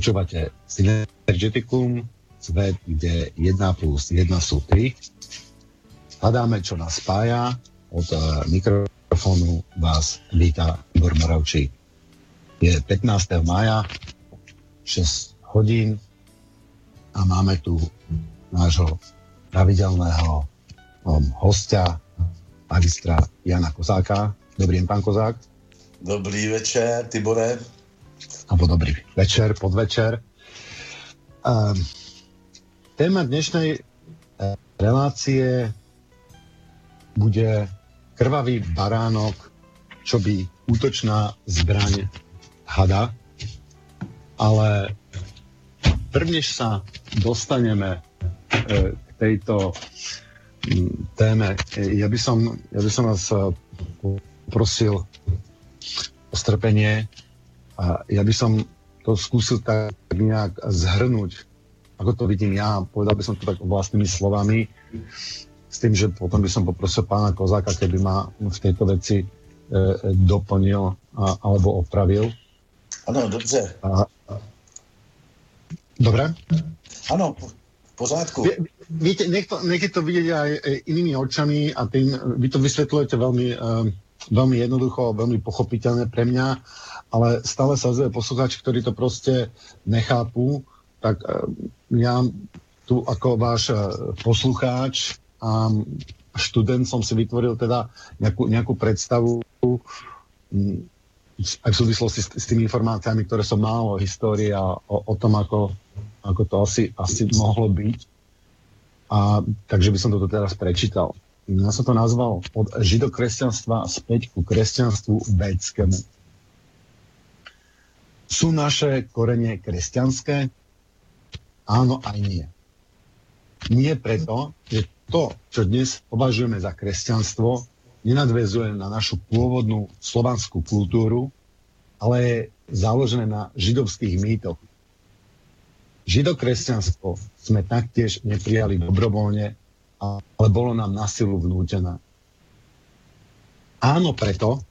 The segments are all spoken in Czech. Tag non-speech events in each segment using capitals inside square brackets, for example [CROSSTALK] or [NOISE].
Počúvate Synergeticum, svet, kde 1 plus 1 sú 3. Hľadáme, čo nás spája. Od eh, mikrofónu vás víta Igor Moravčík. Je 15. maja, 6 hodín a máme tu nášho pravidelného um, hostia, magistra Jana Kozáka. Dobrý deň, pán Kozák. Dobrý večer, Tibore. Alebo dobrý večer, podvečer. Um, téma dnešnej eh, relácie bude krvavý baránok, čo by útočná zbraň hada. Ale prvnež sa dostaneme e, k tejto téme, ja by som, ja by som vás poprosil o strpenie ja by som to skúsil tak nejak zhrnúť, ako to vidím ja, povedal by som to tak vlastnými slovami, s tým, že potom by som poprosil pána Kozáka, keby ma v tejto veci e, doplnil a, alebo opravil. Ano, dobře. A, dobre? Ano, v pořádku. Viete, nech, to, nech je to vidieť aj inými očami a tým vy to vysvetľujete veľmi, uh, veľmi jednoducho, veľmi pochopiteľne pre mňa, ale stále sa ozve poslucháči, ktorí to proste nechápu, tak uh, ja tu ako váš uh, poslucháč a študent som si vytvoril teda nejakú, nejakú predstavu aj v súvislosti s, s tými informáciami, ktoré som mal o histórii a o, o tom, ako, ako to asi, asi mohlo byť. A, takže by som to teraz prečítal. Ja som to nazval od židokresťanstva späť ku kresťanstvu védskému. Sú naše korenie kresťanské? Áno aj nie. Nie preto, že to, čo dnes považujeme za kresťanstvo, nenadvezuje na našu pôvodnú slovanskú kultúru, ale je založené na židovských mýtoch. Židokresťanstvo sme taktiež neprijali dobrovoľne, ale bolo nám na silu vnútené. Áno preto,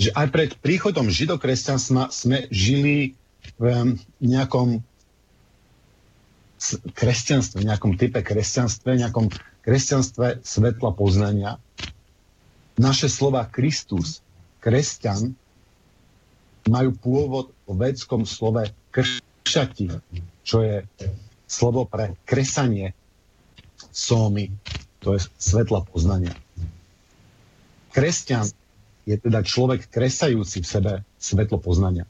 že aj pred príchodom židokresťanstva sme žili v nejakom kresťanstve, nejakom type kresťanstve, nejakom kresťanstve svetla poznania, naše slova Kristus, kresťan, majú pôvod v vedskom slove kršati, čo je slovo pre kresanie sómy, to je svetla poznania. Kresťan je teda človek kresajúci v sebe svetlo poznania.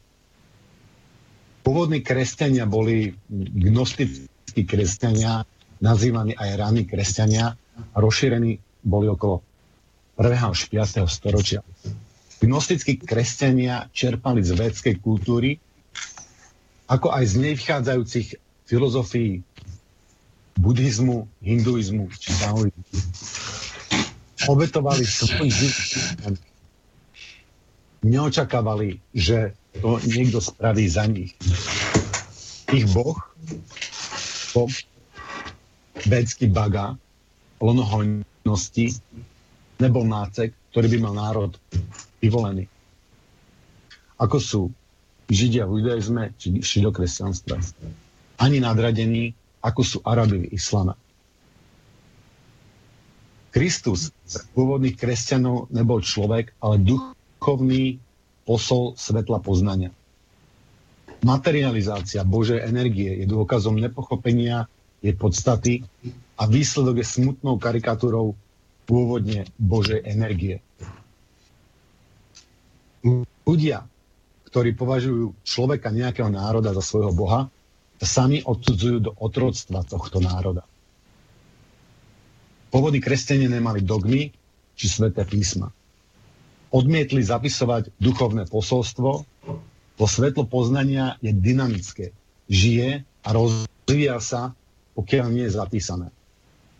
Pôvodní kresťania boli gnostickí kresťania, nazývaní aj ráni kresťania a rozšírení boli okolo 1. až 5. storočia. Gnostickí kresťania čerpali z védskej kultúry, ako aj z nej vychádzajúcich filozofií buddhizmu, hinduizmu či taoizmu. Obetovali svoj život. Neočakávali, že to niekto spraví za nich. Ich boh, boh védsky baga, lonohojnosti, nebol nácek, ktorý by mal národ vyvolený. Ako sú Židia v judaizme či šidokresťanstve. Ani nadradení, ako sú Arabi v islame. Kristus pôvodných kresťanov nebol človek, ale duchovný posol svetla poznania. Materializácia Božej energie je dôkazom nepochopenia jej podstaty a výsledok je smutnou karikatúrou pôvodne Božej energie. Ľudia, ktorí považujú človeka nejakého národa za svojho Boha, sa sami odsudzujú do otroctva tohto národa. Pôvodní kresťania nemali dogmy či sveté písma. Odmietli zapisovať duchovné posolstvo, to svetlo poznania je dynamické, žije a rozvíja sa, pokiaľ nie je zapísané.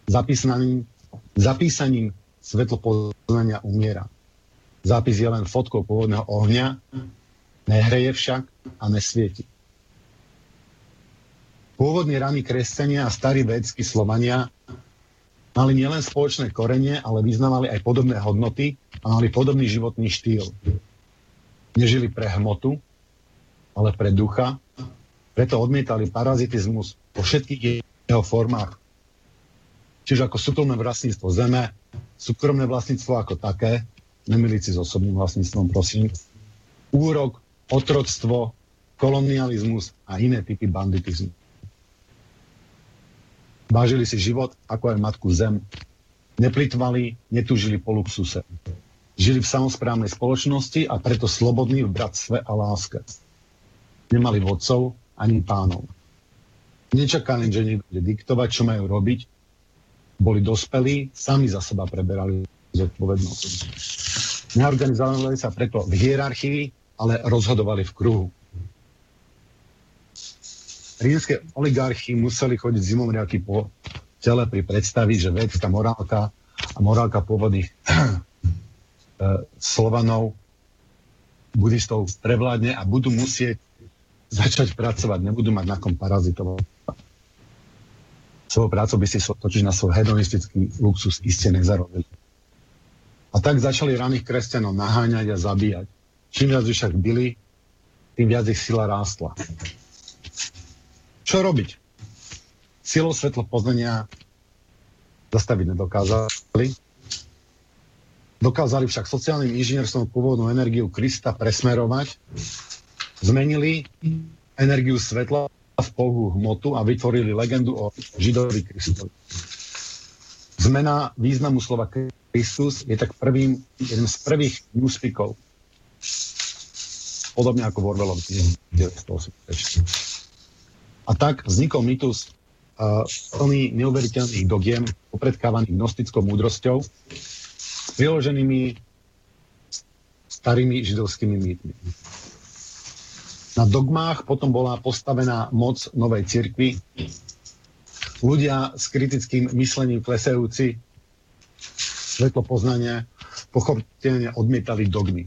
Zapísaním Zapísaním svetlo poznania umiera. Zápis je len fotkou pôvodného ohňa, nehreje však a nesvieti. Pôvodní rany kresťania a starí védsky Slovania mali nielen spoločné korenie, ale vyznávali aj podobné hodnoty a mali podobný životný štýl. Nežili pre hmotu, ale pre ducha. Preto odmietali parazitizmus po všetkých jeho formách. Čiže ako súkromné vlastníctvo zeme, súkromné vlastníctvo ako také, nemiliť si s osobným vlastníctvom, prosím, úrok, otroctvo, kolonializmus a iné typy banditizmu. Vážili si život ako aj matku zem, neplitvali, netúžili po luxuse. Žili v samozprávnej spoločnosti a preto slobodní v bratstve a láske. Nemali vodcov ani pánov. Nečakali, že niekto bude diktovať, čo majú robiť. Boli dospelí, sami za seba preberali zodpovednosť. Neorganizovali sa preto v hierarchii, ale rozhodovali v kruhu. Rímske oligarchy museli chodiť zimomriaky po tele pri predstavi, že vedská morálka a morálka pôvodných [CLEARS THROAT] eh, Slovanov, buddhistov prevládne a budú musieť začať pracovať, nebudú mať na kom parazitovať. Svojou prácou by si totiž na svoj hedonistický luxus iste nezarobili. A tak začali raných kresťanov naháňať a zabíjať. Čím viac však byli, tým viac ich sila rástla. Čo robiť? Silou svetlo poznania zastaviť nedokázali. Dokázali však sociálnym inžinierstvom pôvodnú energiu Krista presmerovať. Zmenili energiu svetla v pohu hmotu a vytvorili legendu o Židovi Kristovi. Zmena významu slova Kristus je tak prvým, jeden z prvých newspeakov. Podobne ako v Orvelovi 1984. A tak vznikol mýtus uh, plný neuveriteľných dogiem, opredkávaných gnostickou múdrosťou, s priloženými starými židovskými mýtmi. Na dogmách potom bola postavená moc novej cirkvi. Ľudia s kritickým myslením klesajúci svetlo poznania pochopiteľne odmietali dogmy.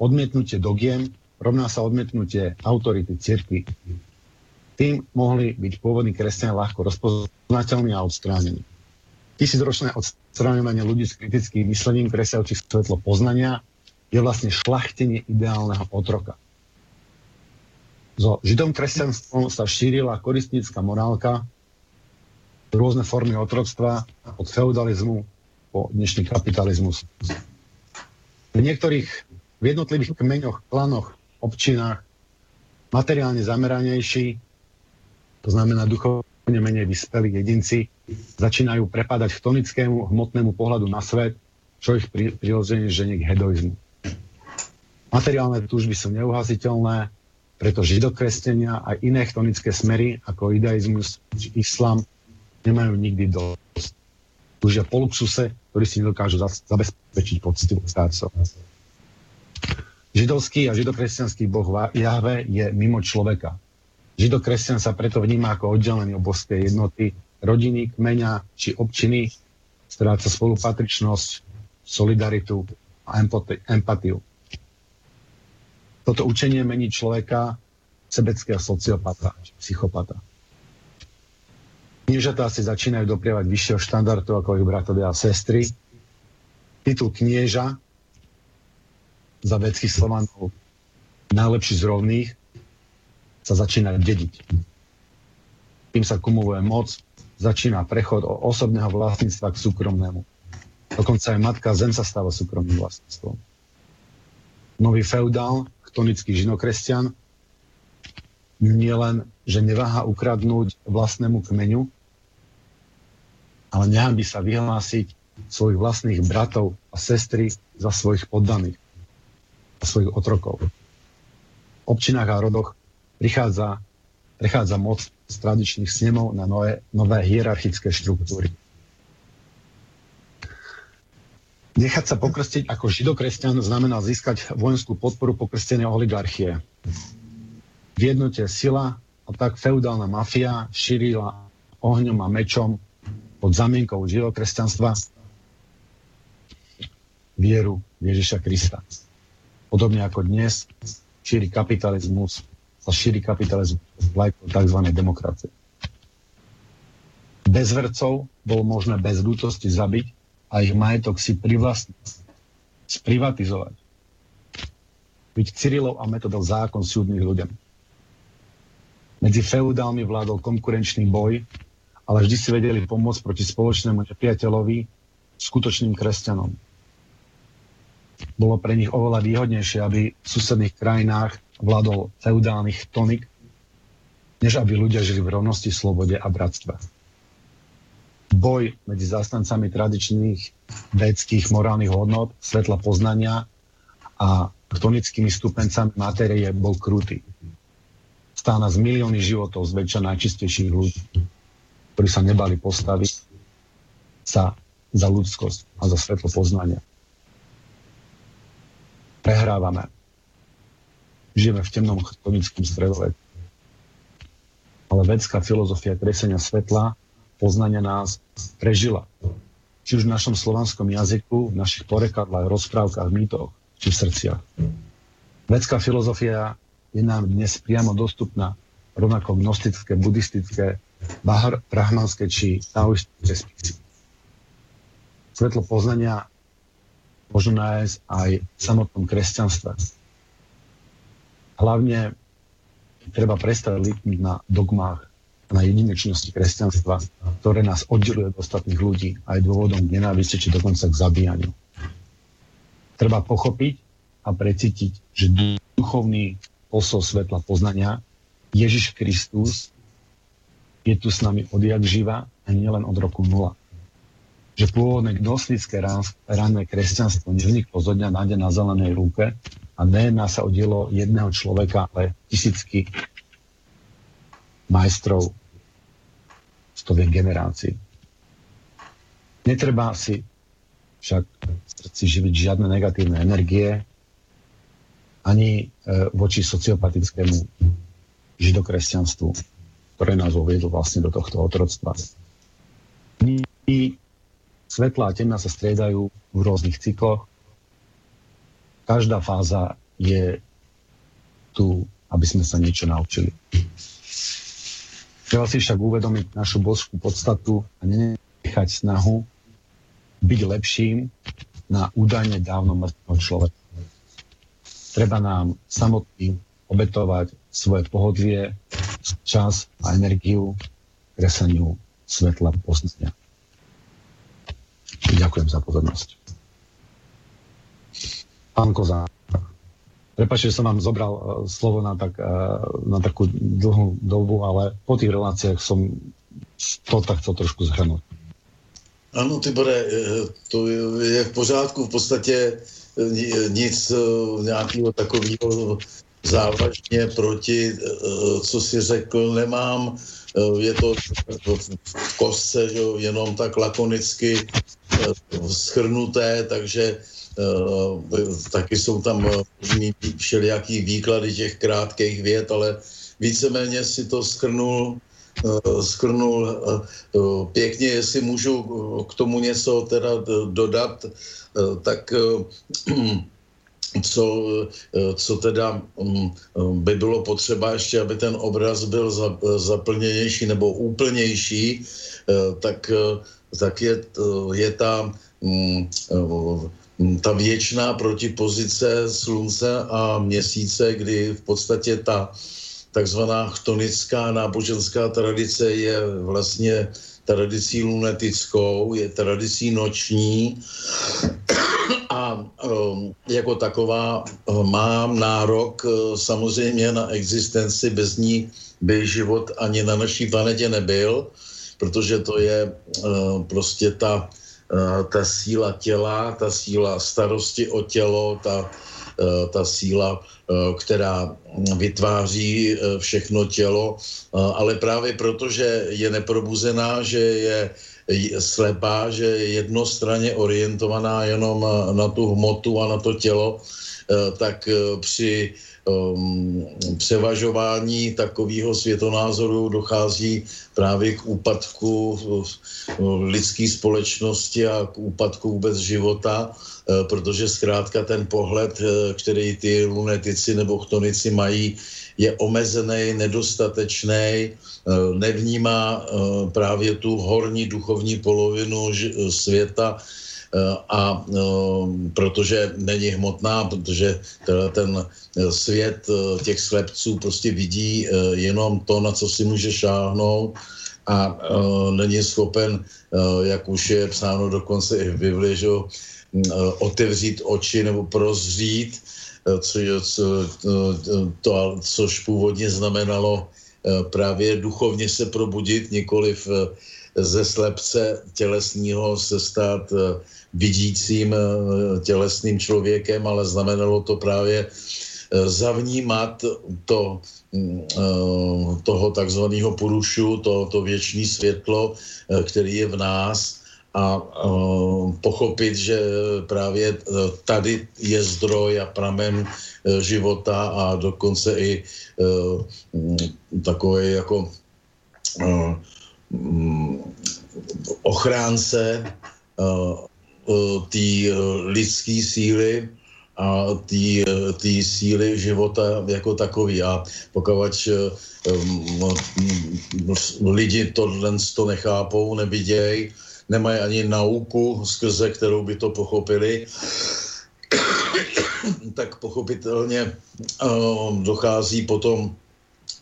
Odmietnutie dogiem rovná sa odmietnutie autority cirkvi. Tým mohli byť pôvodní kresťania ľahko rozpoznateľní a odstránení. Tisícročné odstráňovanie ľudí s kritickým myslením, kresajúcich svetlo poznania, je vlastne šlachtenie ideálneho otroka. So židom kresťanstvom sa šírila koristnícka morálka, rôzne formy otroctva, od feudalizmu po dnešný kapitalizmus. V niektorých, v jednotlivých kmeňoch, klanoch, občinách materiálne zameranejší to znamená duchovne menej vyspelí jedinci, začínajú prepadať chtonickému hmotnému pohľadu na svet, čo ich pri, prirodzene ženie k hedoizmu. Materiálne túžby sú neuhasiteľné, preto židokresťania a iné chtonické smery, ako idaizmus či islam, nemajú nikdy dosť. Túžia po luxuse, ktorý si nedokážu zabezpečiť poctivých starcov. Židovský a židokresťanský boh Jahve je mimo človeka. Židokresťan sa preto vníma ako oddelený od jednoty, rodiny, kmeňa či občiny, stráca spolupatričnosť, solidaritu a empatiu. Toto učenie mení človeka sebeckého sociopata, psychopata. Kniežatá si začínajú doprievať vyššieho štandardu ako ich bratovia a sestry. Titul knieža za vedských Slovanov najlepší z rovných sa začína dediť. Tým sa kumuluje moc, začína prechod od osobného vlastníctva k súkromnému. Dokonca aj matka Zem sa stáva súkromným vlastníctvom. Nový feudál, chtonický žinokresťan, nie len, že neváha ukradnúť vlastnému kmeňu, ale nehábi sa vyhlásiť svojich vlastných bratov a sestry za svojich poddaných a svojich otrokov. V občinách a rodoch prichádza, prechádza moc z tradičných snemov na nové, nové hierarchické štruktúry. Nechať sa pokrstiť ako židokresťan znamená získať vojenskú podporu pokrstenej oligarchie. V jednote sila a tak feudálna mafia šírila ohňom a mečom pod zamienkou židokresťanstva vieru Ježiša Krista. Podobne ako dnes šíri kapitalizmus sa šíri kapitalizmus vlajkou tzv. demokracie. Bez vercov bolo možné bez ľútosti zabiť a ich majetok si privlastniť, sprivatizovať. Byť Cyrilov a metodov zákon súdnych ľuďom. Medzi feudálmi vládol konkurenčný boj, ale vždy si vedeli pomôcť proti spoločnému nepriateľovi, skutočným kresťanom. Bolo pre nich oveľa výhodnejšie, aby v susedných krajinách vládol feudálny tonik, než aby ľudia žili v rovnosti, slobode a bratstve. Boj medzi zástancami tradičných védských morálnych hodnot, svetla poznania a chtonickými stupencami materie bol krutý stá nás milióny životov zväčša najčistejších ľudí, ktorí sa nebali postaviť sa za ľudskosť a za svetlo poznania. Prehrávame. Žijeme v temnom chtonickom stredoveku. Ale vedská filozofia kresenia svetla, poznania nás prežila. Či už v našom slovanskom jazyku, v našich porekadlách, rozprávkach, mýtoch, či v srdciach. Vedská filozofia je nám dnes priamo dostupná rovnako gnostické, buddhistické, bahar, brahmanské či taoistické spisy. Svetlo poznania môžu nájsť aj v samotnom kresťanstve. Hlavne treba prestať lipnúť na dogmách na jedinečnosti kresťanstva, ktoré nás oddeluje od ostatných ľudí a je dôvodom k nenávisti či dokonca k zabíjaniu. Treba pochopiť a precítiť, že duchovný posol svetla poznania, Ježiš Kristus je tu s nami odjak živa a nielen od roku nula. Že pôvodné gnostické ranné kresťanstvo nevzniklo zo dňa na deň na zelenej rúke a nejedná sa o dielo jedného človeka, ale tisícky majstrov stoviek generácií. Netreba si však v srdci živiť žiadne negatívne energie, ani e, voči sociopatickému židokresťanstvu, ktoré nás uviedlo vlastne do tohto otroctva. Svetla a temna sa striedajú v rôznych cykloch. Každá fáza je tu, aby sme sa niečo naučili. Treba si však uvedomiť našu božskú podstatu a nenechať snahu byť lepším na údajne dávno mŕtvého človeka. Treba nám samotným obetovať svoje pohodlie, čas a energiu kresaniu svetla poznania. Ďakujem za pozornosť. Pán Kozák, Prepačte, že som vám zobral uh, slovo na, tak, uh, na takú dlhú dobu, ale po tých reláciách som to tak chcel trošku zhrnúť. Ano, Tibore, e, to je v pořádku. V podstatě nic eh, nějakého takového závažně proti, eh, co si řekl, nemám. Eh, je to v kostce, že jenom tak lakonicky schrnuté, takže taky jsou tam všelijaký výklady těch krátkých vět, ale víceméně si to schrnul schrnul pěkně, jestli můžu k tomu něco teda dodat, Eh, tak eh, [CLEARS THROAT] co, eh, co teda mm, by bylo potřeba ještě, aby ten obraz byl zaplněnější nebo úplnější, tak, tak je, je ta, mm, ta věčná protipozice slunce a měsíce, kdy v podstatě ta takzvaná chtonická náboženská tradice je vlastně tradicí lunetickou, je tradicí noční. A um, jako taková um, mám nárok uh, samozřejmě na existenci, bez ní by život ani na naší planetě nebyl, protože to je uh, prostě ta, ta síla těla, ta síla starosti o tělo, ta, ta síla Eh, která vytváří eh, všechno tělo, eh, ale právě proto, že je neprobuzená, že je slepá, že je jednostranně orientovaná jenom na tu hmotu a na to tělo, tak při um, převažování takového světonázoru dochází právě k úpadku lidské společnosti a k úpadku vůbec života, uh, protože zkrátka ten pohled, uh, který ty lunetici nebo chtonici mají, je omezený, nedostatečný, uh, nevnímá právě tu horní duchovní polovinu světa, a protože není hmotná, protože ten svět těch slepců prostě vidí jenom to, na co si může šáhnout. A není schopen, jak už je psáno dokonce i v Bibli, že otevřít oči nebo prozřít, co, co, to, což původně znamenalo právě duchovně se probudit, nikoliv ze slepce tělesního se stát eh, vidícím eh, tělesným člověkem, ale znamenalo to právě eh, zavnímat to, mm, toho takzvaného purušu, to, to věčné světlo, který je v nás a pochopit, že právě tady je zdroj a pramen života a dokonce i mm, takové jako Mm, ochránce té uh, lidské síly a té síly života jako takový. A pokud um, lidi tohle to nechápou, nevidějí, nemají ani nauku, skrze kterou by to pochopili, [COUGHS] tak pochopitelně dochází potom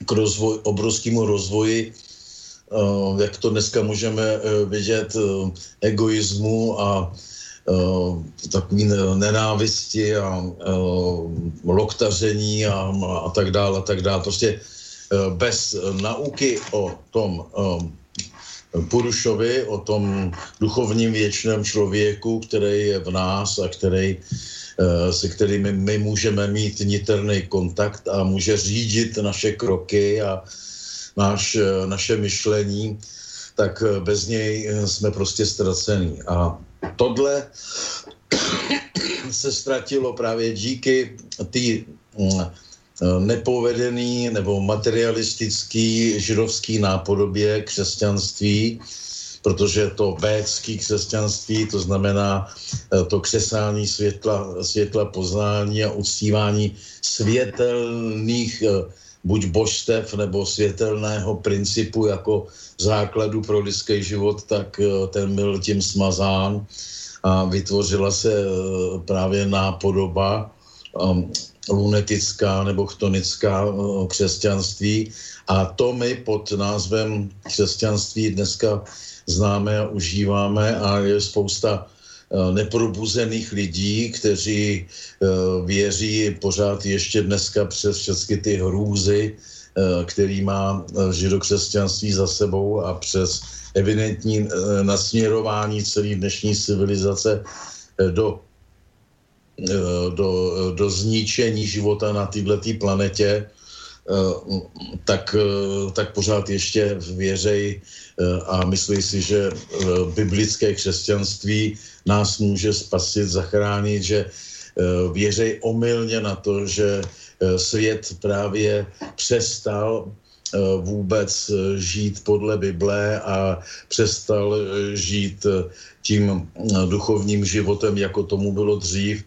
k rozvoj, obrovskému rozvoji Eh, jak to dneska můžeme eh, vidět, eh, egoismu a takový nenávisti a loktaření a, a tak dále, a tak dále. Prostě bez nauky o tom Purušovi, o tom duchovním věčném člověku, který je v nás a který, se kterými my můžeme mít niterný kontakt a může řídit naše kroky a náš, eh, naše myšlení, tak eh, bez něj eh, jsme prostě ztracení. A tohle se ztratilo právě díky té mm, nepovedený nebo materialistický židovský nápodobě křesťanství, protože to védský křesťanství, to znamená to křesání světla, světla poznání a uctívání světelných buď božstev nebo světelného principu jako základu pro lidský život, tak eh, ten byl tím smazán a vytvořila se eh, právě nápodoba um, lunetická nebo chtonická uh, křesťanství. A to my pod názvem křesťanství dneska známe a užíváme a je spousta Eh, neprobuzených lidí, kteří eh, věří pořád ještě dneska přes všechny ty hrůzy, eh, který má židokřesťanství za sebou a přes evidentní nasměrování celé dnešní civilizace do, do, do zničení života na této planetě, tak, tak pořád ještě věřej a myslí si, že biblické křesťanství nás může spasit, zachránit, že eh, věřej omylně na to, že eh, svět právě přestal eh, vůbec žít podle Bible a přestal žít tím duchovním životem, jako tomu bylo dřív,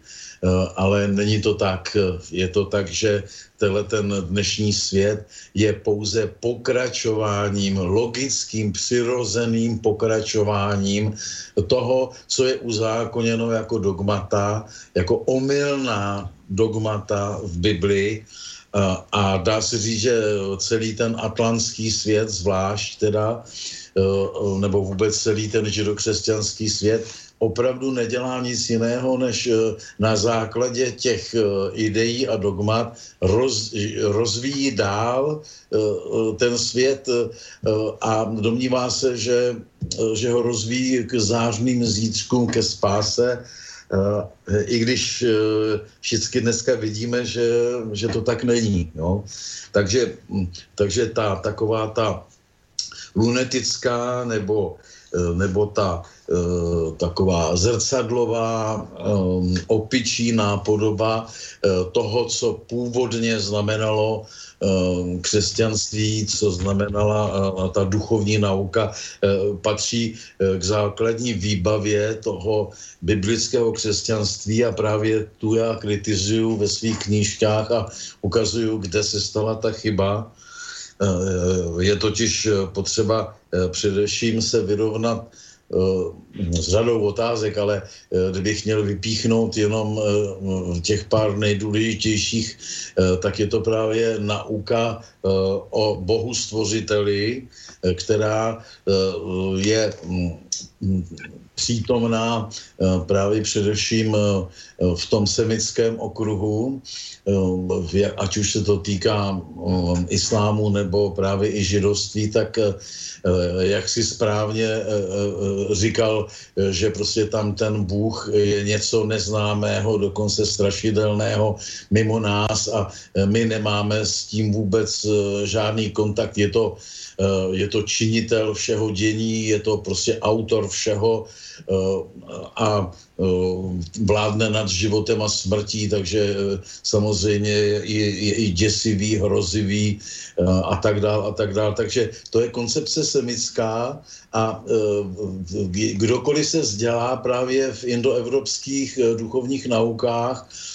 ale není to tak. Je to tak, že tenhle ten dnešní svět je pouze pokračováním, logickým, přirozeným pokračováním toho, co je uzákoněno jako dogmata, jako omylná dogmata v Biblii. A dá se říct, že celý ten atlantský svět, zvlášť teda, nebo vůbec celý ten židokřesťanský svět, opravdu nedělá nic jiného, než eh, na základě těch ideí a dogmat roz, rozvíjí dál ten svět a domnívá se, že, že ho rozvíjí k zářným zítřkům, ke spáse, i když všichni dneska vidíme, že, že to tak není. Jo? Takže, takže ta taková ta lunetická nebo, nebo ta taková zrcadlová, opičí nápodoba toho, co původně znamenalo křesťanství, co znamenala uh, ta duchovní nauka, uh, patří uh, k základní výbavě toho biblického křesťanství a právě tu já kritizuju ve svých knížkách a ukazuju, kde se stala ta chyba. Je totiž potřeba především se vyrovnat s řadou otázek, ale kdybych měl vypíchnout jenom těch pár nejdůležitějších, tak je to právě nauka o bohu stvořiteli, která je přítomná eh, právě především eh, v tom semickém okruhu, eh, ať už se to týká islámu nebo právě i židovství, tak jak si správně říkal, že prostě tam ten Bůh je něco neznámého, dokonce strašidelného mimo nás a my nemáme s tím vůbec žádný kontakt. Je to Eh, je to činitel všeho dění, je to prostě autor všeho eh, a eh, vládne nad životem a smrtí, takže samozřejmě je, i děsivý, hrozivý a tak dál a tak dál. Takže to je koncepce semická a kdokoliv se vzdělá právě v indoevropských duchovních naukách, Eh,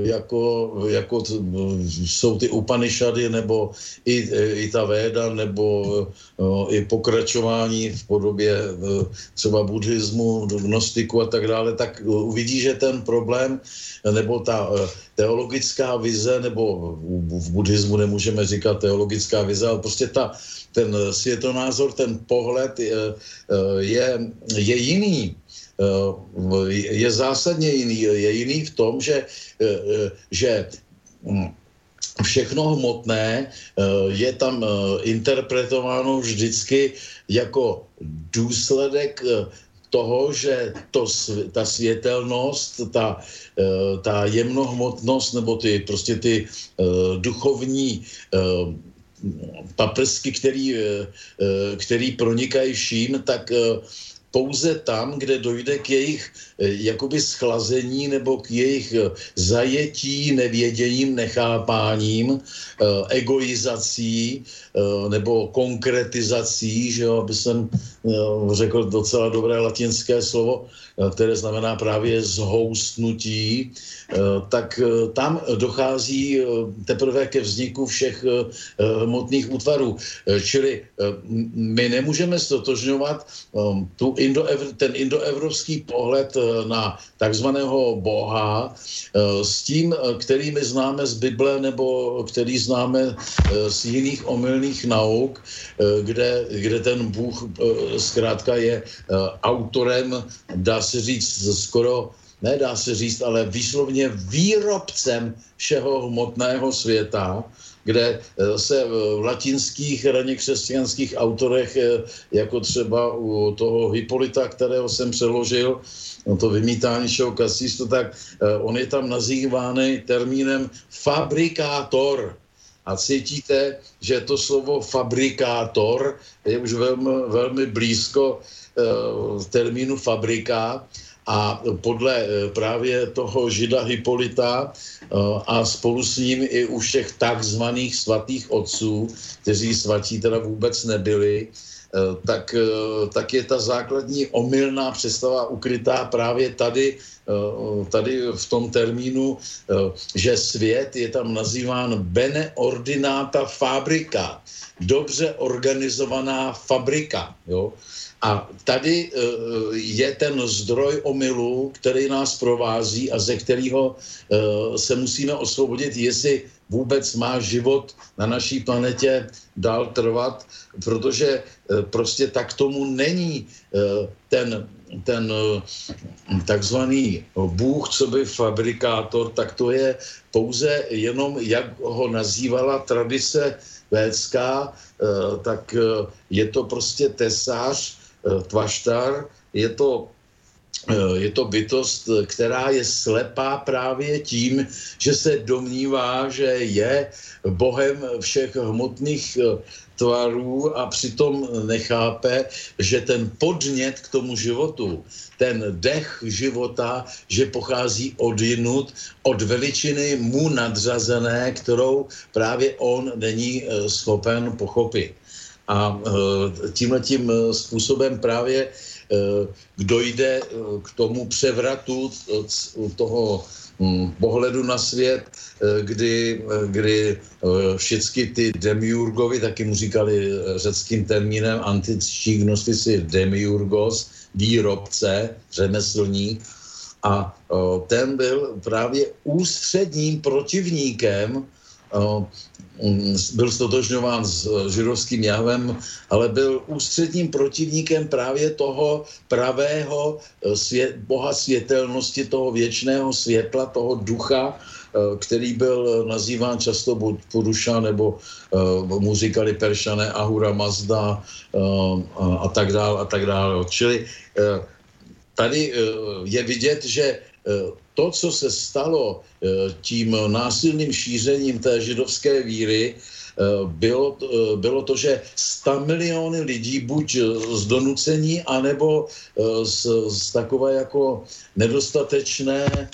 jako, jako t, jsou ty Upanishady nebo i, i ta Véda nebo uh, i pokračování v podobě třeba buddhismu, gnostiku a tak dále, tak uvidí, že ten problém nebo ta teologická vize, nebo v, v buddhismu nemůžeme říkat teologická vize, ale prostě ta, ten světonázor, ten pohled je, je, je jiný. Eh, je zásadně jiný. Je jiný v tom, že, eh, že hm, všechno hmotné eh, je tam interpretováno vždycky jako důsledek toho, že to, ta světelnost, ta, ta jemnohmotnost nebo ty prostě ty duchovní paprsky, který, který pronikají vším, tak pouze tam, kde dojde k jejich eh, jakoby schlazení nebo k jejich eh, zajetí, nevěděním, nechápáním, eh, egoizací nebo konkretizací, že jo, aby jsem řekl docela dobré latinské slovo, které znamená právě zhoustnutí, tak tam dochází teprve ke vzniku všech hmotných útvarů. Čili my nemůžeme stotožňovat tu indoevr, ten indoevropský pohled eh, na takzvaného boha eh, s tím, eh, který my známe z Bible nebo který známe z jiných omylných nauk, kde, kde ten Bůh zkrátka je autorem, dá se říct, skoro ne dá se říct, ale výslovně výrobcem všeho hmotného světa, kde eh, se v latinských raně křesťanských autorech, eh, jako třeba u toho Hipolita, kterého jsem přeložil, no to vymítání všeho kasistu, tak eh, on je tam nazývány termínem fabrikátor. A cítíte, že to slovo fabrikátor je už velmi, velmi blízko termínu fabrika. A podle eh, právě toho žida Hipolita eh, a spolu s ním i u všech takzvaných svatých otců, kteří svatí teda vůbec nebyli, eh, tak, tak je ta základní omylná představa ukrytá právě tady, tady v tom termínu, že svět je tam nazýván bene ordinata fabrika, dobře organizovaná fabrika. Jo? A tady eh, je ten zdroj omylu, který nás provází a ze kterého eh, se musíme osvobodit, jestli vůbec má život na naší planetě dál trvat, protože eh, prostě tak tomu není ten, ten takzvaný Bůh, co by fabrikátor, tak to je pouze jenom, jak ho nazývala tradice védská, tak je to prostě tesář, Tvaštar, je to eh, je to bytost, která je slepá právě tím, že se domnívá, že je bohem všech hmotných eh, tvarů a přitom nechápe, že ten podnět k tomu životu, ten dech života, že pochází od jinut, od veličiny mu nadřazené, kterou právě on není schopen pochopit. A e, tímhle tím e, způsobem právě e, dojde k tomu převratu toho hm, pohledu na svět, kdy, kdy všechny ty demiurgovi, taky mu říkali řeckým termínem antičtí gnostici demiurgos, výrobce, řemeslník, a ten byl právě ústředním protivníkem Mm, byl stotožňován s eh, židovským javem, ale byl ústředním protivníkem právě toho pravého eh, svět, boha světelnosti, toho věčného světla, toho ducha, eh, který byl nazýván často buď Puruša, nebo mu říkali Peršané Ahura Mazda a tak dále a tak dále. Čili tady je vidět, že to, co se stalo eh, tím násilným šířením té židovské víry, eh, bylo, eh, bylo to, že 100 miliony lidí buď z donucení, anebo z, z takové jako nedostatečné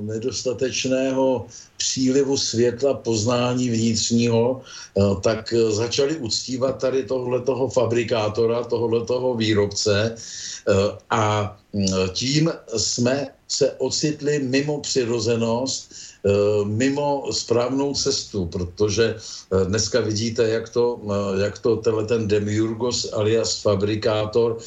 nedostatečného přílivu světla poznání vnitřního, tak začali uctívat tady tohletoho fabrikátora, tohletoho výrobce a mm, tím jsme se ocitli mimo přirozenost, eh, mimo správnou cestu, protože eh, dneska vidíte, jak to, eh, jak to tenhle ten demiurgos alias fabrikátor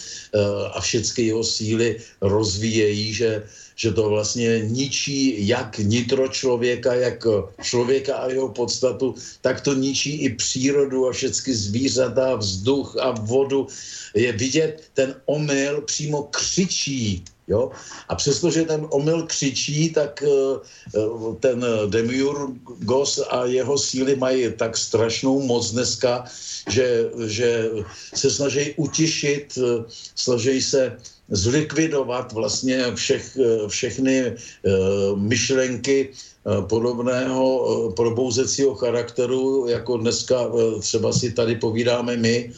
a všechny jeho síly rozvíjejí, že, že to vlastně ničí jak nitro člověka, jak člověka a jeho podstatu, tak to ničí i přírodu a všechny zvířata, vzduch a vodu. Je vidět, ten omyl přímo křičí Jo? A přestože ten omyl křičí, tak uh, ten Demiurgos a jeho síly mají tak strašnou moc dneska, že, že se snaží utišit, uh, snaží se zlikvidovat vlastně všech, všechny uh, myšlenky Eh, podobného eh, probouzecího charakteru, jako dneska eh, třeba si tady povídáme my,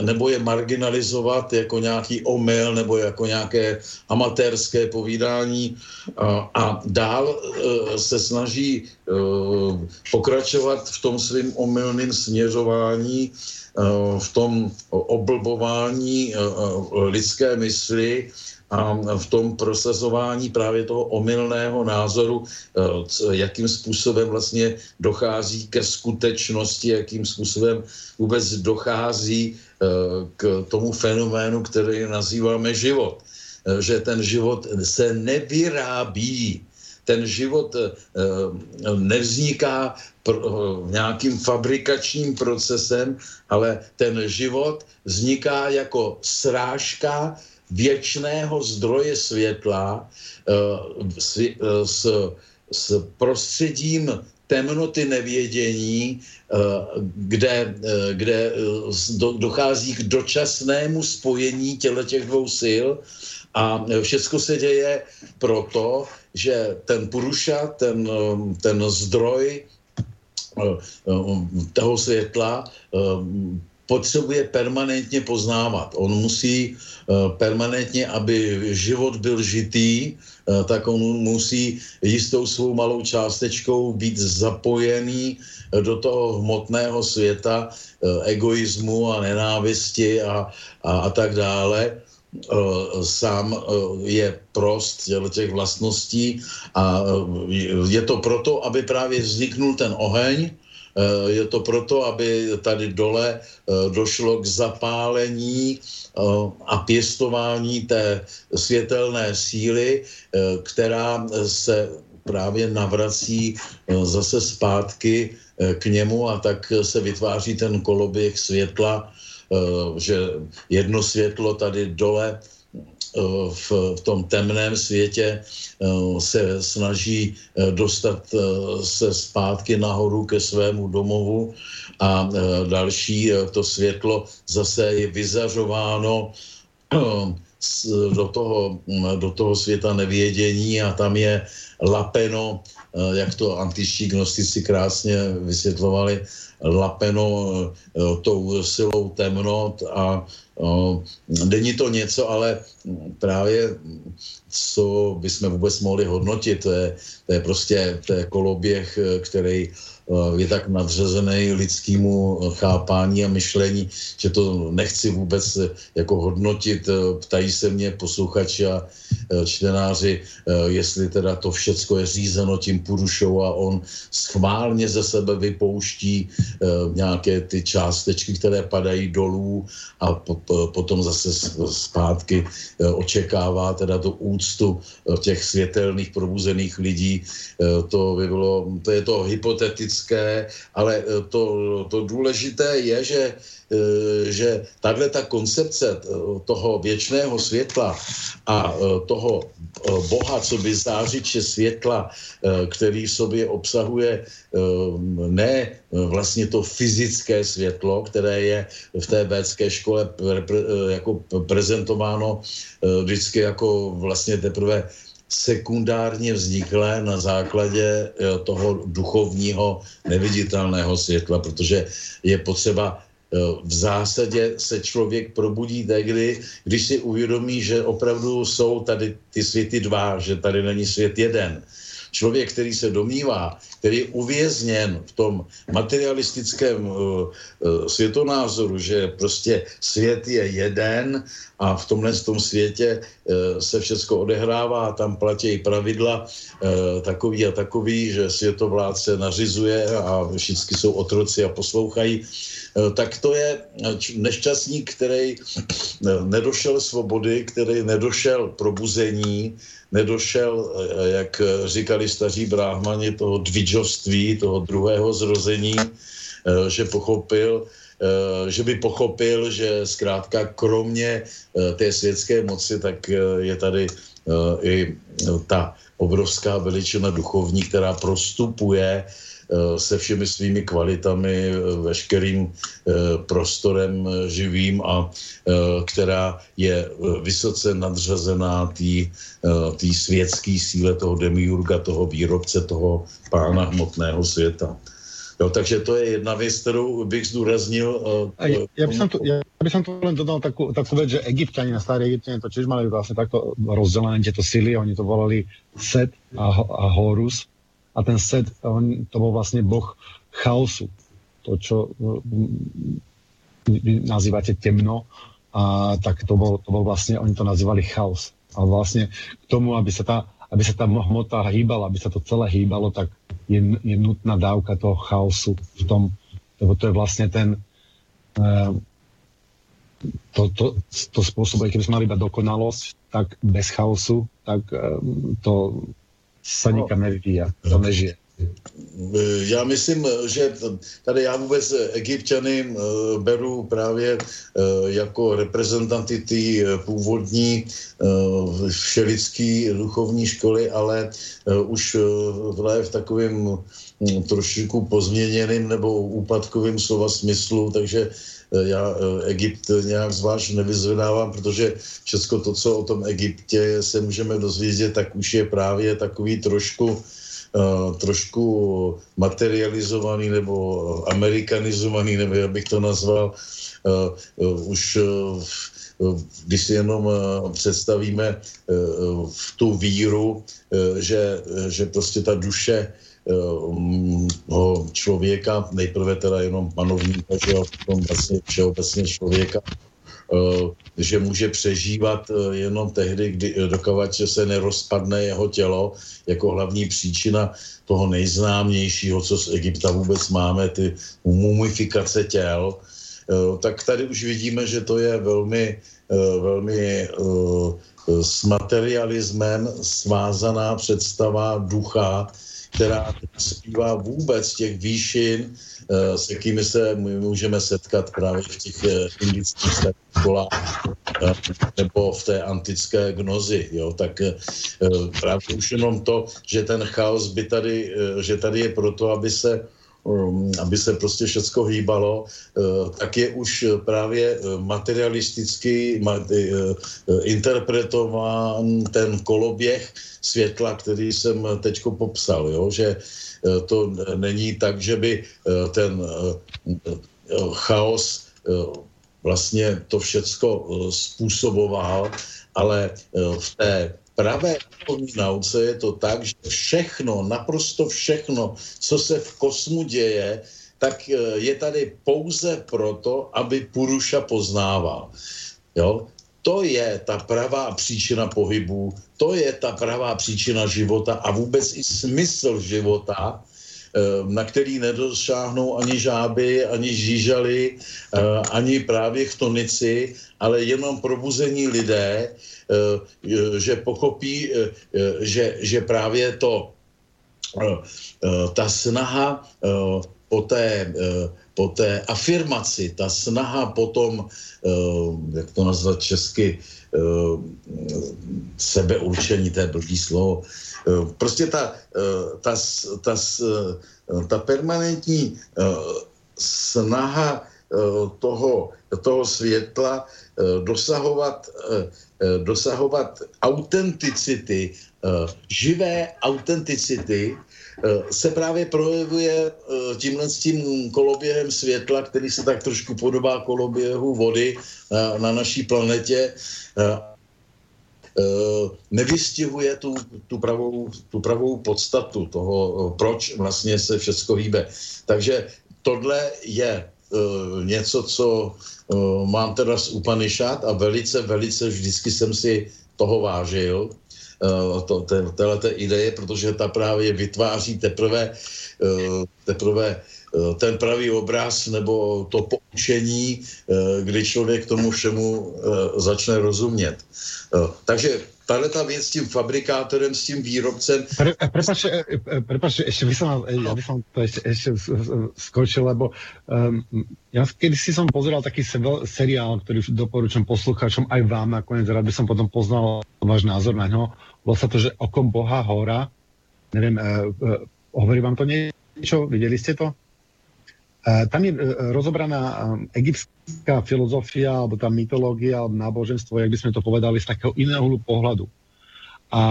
nebo je marginalizovat jako nějaký omyl nebo jako nějaké amatérské povídání a dál se snaží pokračovat v tom svým omylným směřování, v tom oblbování lidské mysli, a v tom prosazování právě toho omylného názoru, eh, jakým způsobem vlastně dochází ke skutečnosti, jakým způsobem vůbec dochází eh, k tomu fenoménu, který nazýváme život. Eh, že ten život se nevyrábí, ten život nevzniká nějakým fabrikačním procesem, ale ten život vzniká jako srážka věčného zdroje světla eh, s, eh, s, s prostředím temnoty nevědění, eh, kde, kde dochází k dočasnému spojení těle těch dvou sil. A všechno se děje proto, že ten Puruša, ten, ten zdroj toho světla potřebuje permanentně poznávat. On musí permanentně, aby život byl žitý, tak on musí jistou svou malou částečkou být zapojený do toho hmotného světa egoismu a nenávisti a, a, a tak dále sám je prost těch vlastností a je to proto, aby právě vzniknul ten oheň, Eh, je to proto, aby tady dole eh, došlo k zapálení eh, a pěstování té světelné síly, která se právě navrací zase zpátky k němu a tak se vytváří ten koloběh světla, že jedno světlo tady dole Eh, v, v tom temném světě eh, se snaží eh, dostat se zpátky nahoru ke svému domovu. A další to světlo zase je vyzařováno do toho, do toho světa nevědění a tam je lapeno, jak to antičtí gnostici krásně vysvětlovali, lapeno tou silou temnot a Není to něco, ale právě co bychom vůbec mohli hodnotit. To je, to je prostě to je koloběh, který je tak nadřazený lidskému chápání a myšlení, že to nechci vůbec jako hodnotit. Ptají se mě posluchači a čtenáři, jestli teda to všecko je řízeno tím Purušou a on schválně ze sebe vypouští nějaké ty částečky, které padají dolů a potom zase zpátky očekává teda tu úctu těch světelných probuzených lidí. To by bylo, to je to hypotetické ale to, to důležité je, že, že tahle ta koncepce e, toho věčného světla a toho Boha, co by zářiče světla, který v sobě obsahuje ne vlastně to fyzické světlo, které je v té védské škole jako prezentováno vždycky jako vlastně teprve sekundárně vzniklé na základě eh, toho duchovního neviditelného světla, protože je potřeba eh, v zásadě se člověk probudí tehdy, když si uvědomí, že opravdu jsou tady ty světy dva, že tady není svět jeden. Člověk, který se domnívá, který je uvězněn v tom materialistickém uh, uh, světonázoru, že prostě svět je jeden a v tomhle tom světě uh, se všechno odehrává a tam platí pravidla takový a takový, že světovládce nařizuje a všichni jsou otroci a poslouchají, tak to je nešťastník, který nedošel svobody, který nedošel probuzení, nedošel, eh, jak říkali staří bráhmani, toho dvidžovství, toho druhého zrození, eh, že pochopil, eh, že by pochopil, že zkrátka kromě té světské moci, tak je tady i ta obrovská veličina duchovní, která prostupuje Eh, se všemi svými kvalitami, eh, veškerým eh, prostorem živým a která je vysoce nadřazená té světské síle toho demiurga, toho výrobce, toho pána hmotného světa. Jo, takže to je jedna věc, kterou bych zdůraznil. Uh, ja, ja, by som tu, ja by som tu len dodal takú, takú že Egyptiani na staré Egyptiani to tiež mali vlastne takto rozdelené tieto sily, oni to volali Set a, a Horus, a ten Set, on, to bol vlastne boh chaosu. To, čo vy nazývate temno, a tak to bol, to bol vlastne, oni to nazývali chaos. A vlastne k tomu, aby sa tá, aby sa tá hmota hýbala, aby sa to celé hýbalo, tak je, je nutná dávka toho chaosu v tom, lebo to je vlastne ten uh, to, to, to spôsobuje, keby sme mali iba dokonalosť, tak bez chaosu, tak um, to se nikam nevyvíja, to nežije. Já myslím, že tady já vůbec egyptiany eh, beru právě eh, jako reprezentanty té původní všelidské duchovní školy, ale už v takovém trošičku pozměněným nebo úpadkovým slova smyslu, takže já Egypt nějak zvlášť nevyzvedávám, protože všechno to, co o tom Egyptě se můžeme dozvědět, tak už je právě takový trošku Uh, trošku materializovaný nebo amerikanizovaný, nebo jak bych to nazval, už když si jenom představíme v tu víru, že, že prostě ta duše člověka, nejprve teda jenom panovníka, že jo, potom vlastně všeobecně člověka, eh, že může přežívat eh, jenom tehdy, kdy dokovat, že se nerozpadne jeho tělo jako hlavní příčina toho nejznámějšího, co z Egypta vůbec máme, ty mumifikace těl, tak tady už vidíme, že to je velmi, velmi s materialismem svázaná představa ducha, která zpívá vůbec těch výšin, eh, s jakými se můžeme setkat právě v těch eh, indických školách eh, nebo v té antické gnozi. Jo? Tak právě už jenom to, že ten chaos by tady, že tady je proto, aby se aby se prostě všechno hýbalo, uh, tak je už právě uh, materialisticky uh, interpretován ten koloběh světla, který jsem teď popsal, jo? že to není tak, že by ten chaos vlastně to všecko způsoboval, ale v té pravé duchovní nauce je to tak, že všechno, naprosto všechno, co se v kosmu děje, tak je tady pouze proto, aby Puruša poznával. Jo? To je ta pravá příčina pohybu, to je ta pravá příčina života a vůbec i smysl života, eh, na který nedosáhnou ani žáby, ani žížaly, eh, ani právě chtonici, ale jenom probuzení lidé, eh, že pochopí, že, že právě to, ta snaha po té, po té afirmaci, ta snaha potom, jak to nazvat česky, Eh, sebeurčení, to je blbý slovo. Eh, prostě ta, eh, ta, ta, ta permanentní snaha toho, toho světla dosahovat, dosahovat autenticity, živé autenticity, se právě projevuje tímhle s tím koloběhem světla, který se tak trošku podobá koloběhu vody na, na naší planetě Eh, eh, nevystihuje tu, tu, pravou, tu pravou podstatu toho, eh, proč vlastně se všechno hýbe. Takže tohle je něco, co mám teda z Upanishad a velice, velice vždycky jsem si toho vážil, to, téhleté ideje, protože ta právě vytváří teprve, teprve Eh, ten pravý obraz nebo to poučení, eh, kdy člověk tomu všemu eh, začne rozumět. Takže tahle ta věc s tím fabrikátorem, s tím výrobcem... Pre, prepač, prepač, ešte by som, ja by som to ešte, ešte skočil, lebo um, ja kedy si som pozeral taký seriál, ktorý doporučujem poslucháčom aj vám, nakoniec rád by som potom poznal váš názor na ňo. Bolo sa to, že okom Boha hora, neviem, uh, uh, hovorí vám to niečo? Videli ste to? Tam je e, rozobraná e, egyptská filozofia, alebo tá mytológia, alebo náboženstvo, jak by sme to povedali, z takého iného pohľadu. A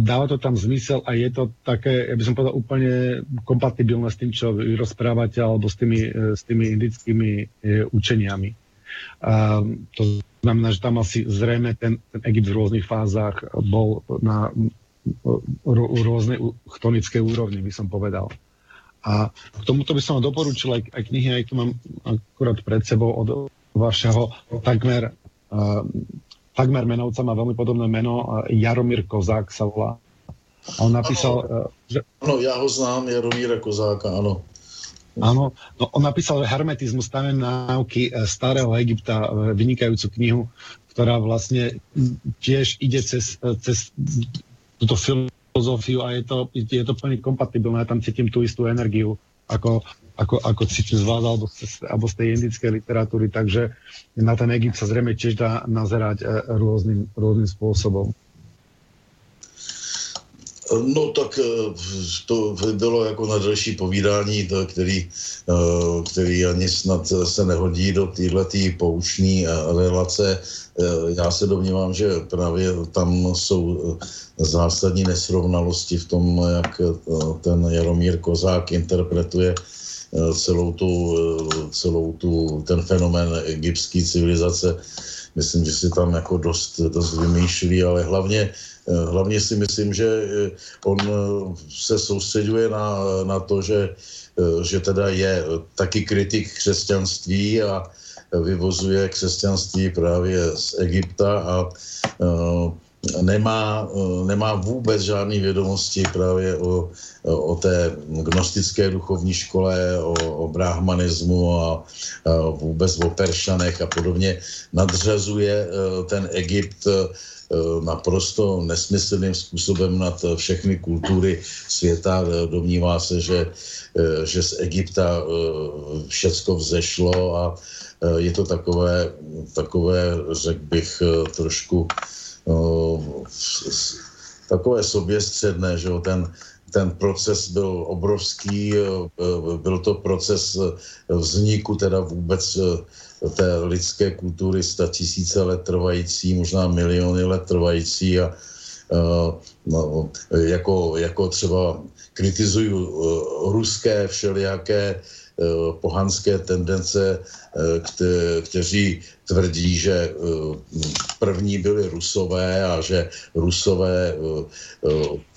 dáva to tam zmysel a je to také, ja by som povedal, úplne kompatibilné s tým, čo vy rozprávate, alebo s tými, s tými indickými učeniami. A to znamená, že tam asi zrejme ten, ten Egypt v rôznych fázach bol na rôznej chtonickej úrovni, by som povedal. A k tomuto by som vám doporučil aj, aj knihy, aj tu mám akurát pred sebou od vašeho takmer, uh, takmer menovca, má veľmi podobné meno, uh, Jaromír Kozák sa volá. A on napísal... Ano, uh, že... ano já ho znám, Jaromíra Kozáka, ano. Áno, no on napísal hermetizmus tajné náuky starého Egypta, vynikajúcu knihu, ktorá vlastne tiež ide cez, cez túto film filozofiu a je to, je to plne kompatibilné. Tam cítim tú istú energiu, ako, ako, ako cítim z vás alebo z, alebo z tej indickej literatúry, takže na ten Egypt sa zrejme tiež dá nazerať e, rôznym, rôznym spôsobom. No tak e, to bylo jako na další povídání, který, e, který ani snad se nehodí do této poušní relace. Já se domnívám, že právě tam jsou zásadní nesrovnalosti v tom, jak eh, ten Jaromír Kozák interpretuje eh, celou tu, eh, celou tu, ten fenomén egyptské civilizace. Myslím, že si tam jako dost, dost vymýšlí, ale hlavně, hlavně si myslím, že on se soustředuje na, na to, že, že teda je taky kritik křesťanství a vyvozuje křesťanství právě z Egypta a nemá, eh, nemá vůbec žádné vědomosti právě o, o té gnostické duchovní škole, o, o brahmanismu a, a vůbec o peršanech a podobně. Nadřazuje eh, ten Egypt eh, naprosto nesmyslným způsobem nad všechny kultury světa. Domnívá se, že, že z Egypta všecko vzešlo a je to takové, takové řekl bych, trošku takové soběstředné, že jo, ten, ten proces byl obrovský, eh, byl to proces eh, vzniku teda vůbec eh, té lidské kultury sta tisíce let trvající, možná miliony let trvající a no, jako, jako třeba kritizují ruské všelijaké pohanské tendence, kte, kteří tvrdí, že první byli rusové a že rusové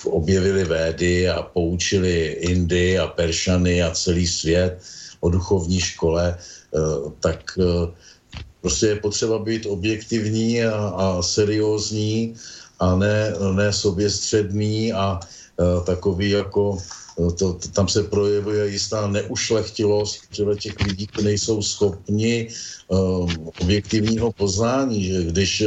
objevili védy a poučili Indy a Peršany a celý svět o duchovní škole, tak Prostě je potřeba být objektivní a, a seriózní a ne, ne soběstředný a, a e, takový jako to, to, tam se projevuje jistá neušlechtilost těch lidí, kteří nejsou schopni um, objektivního poznání, že když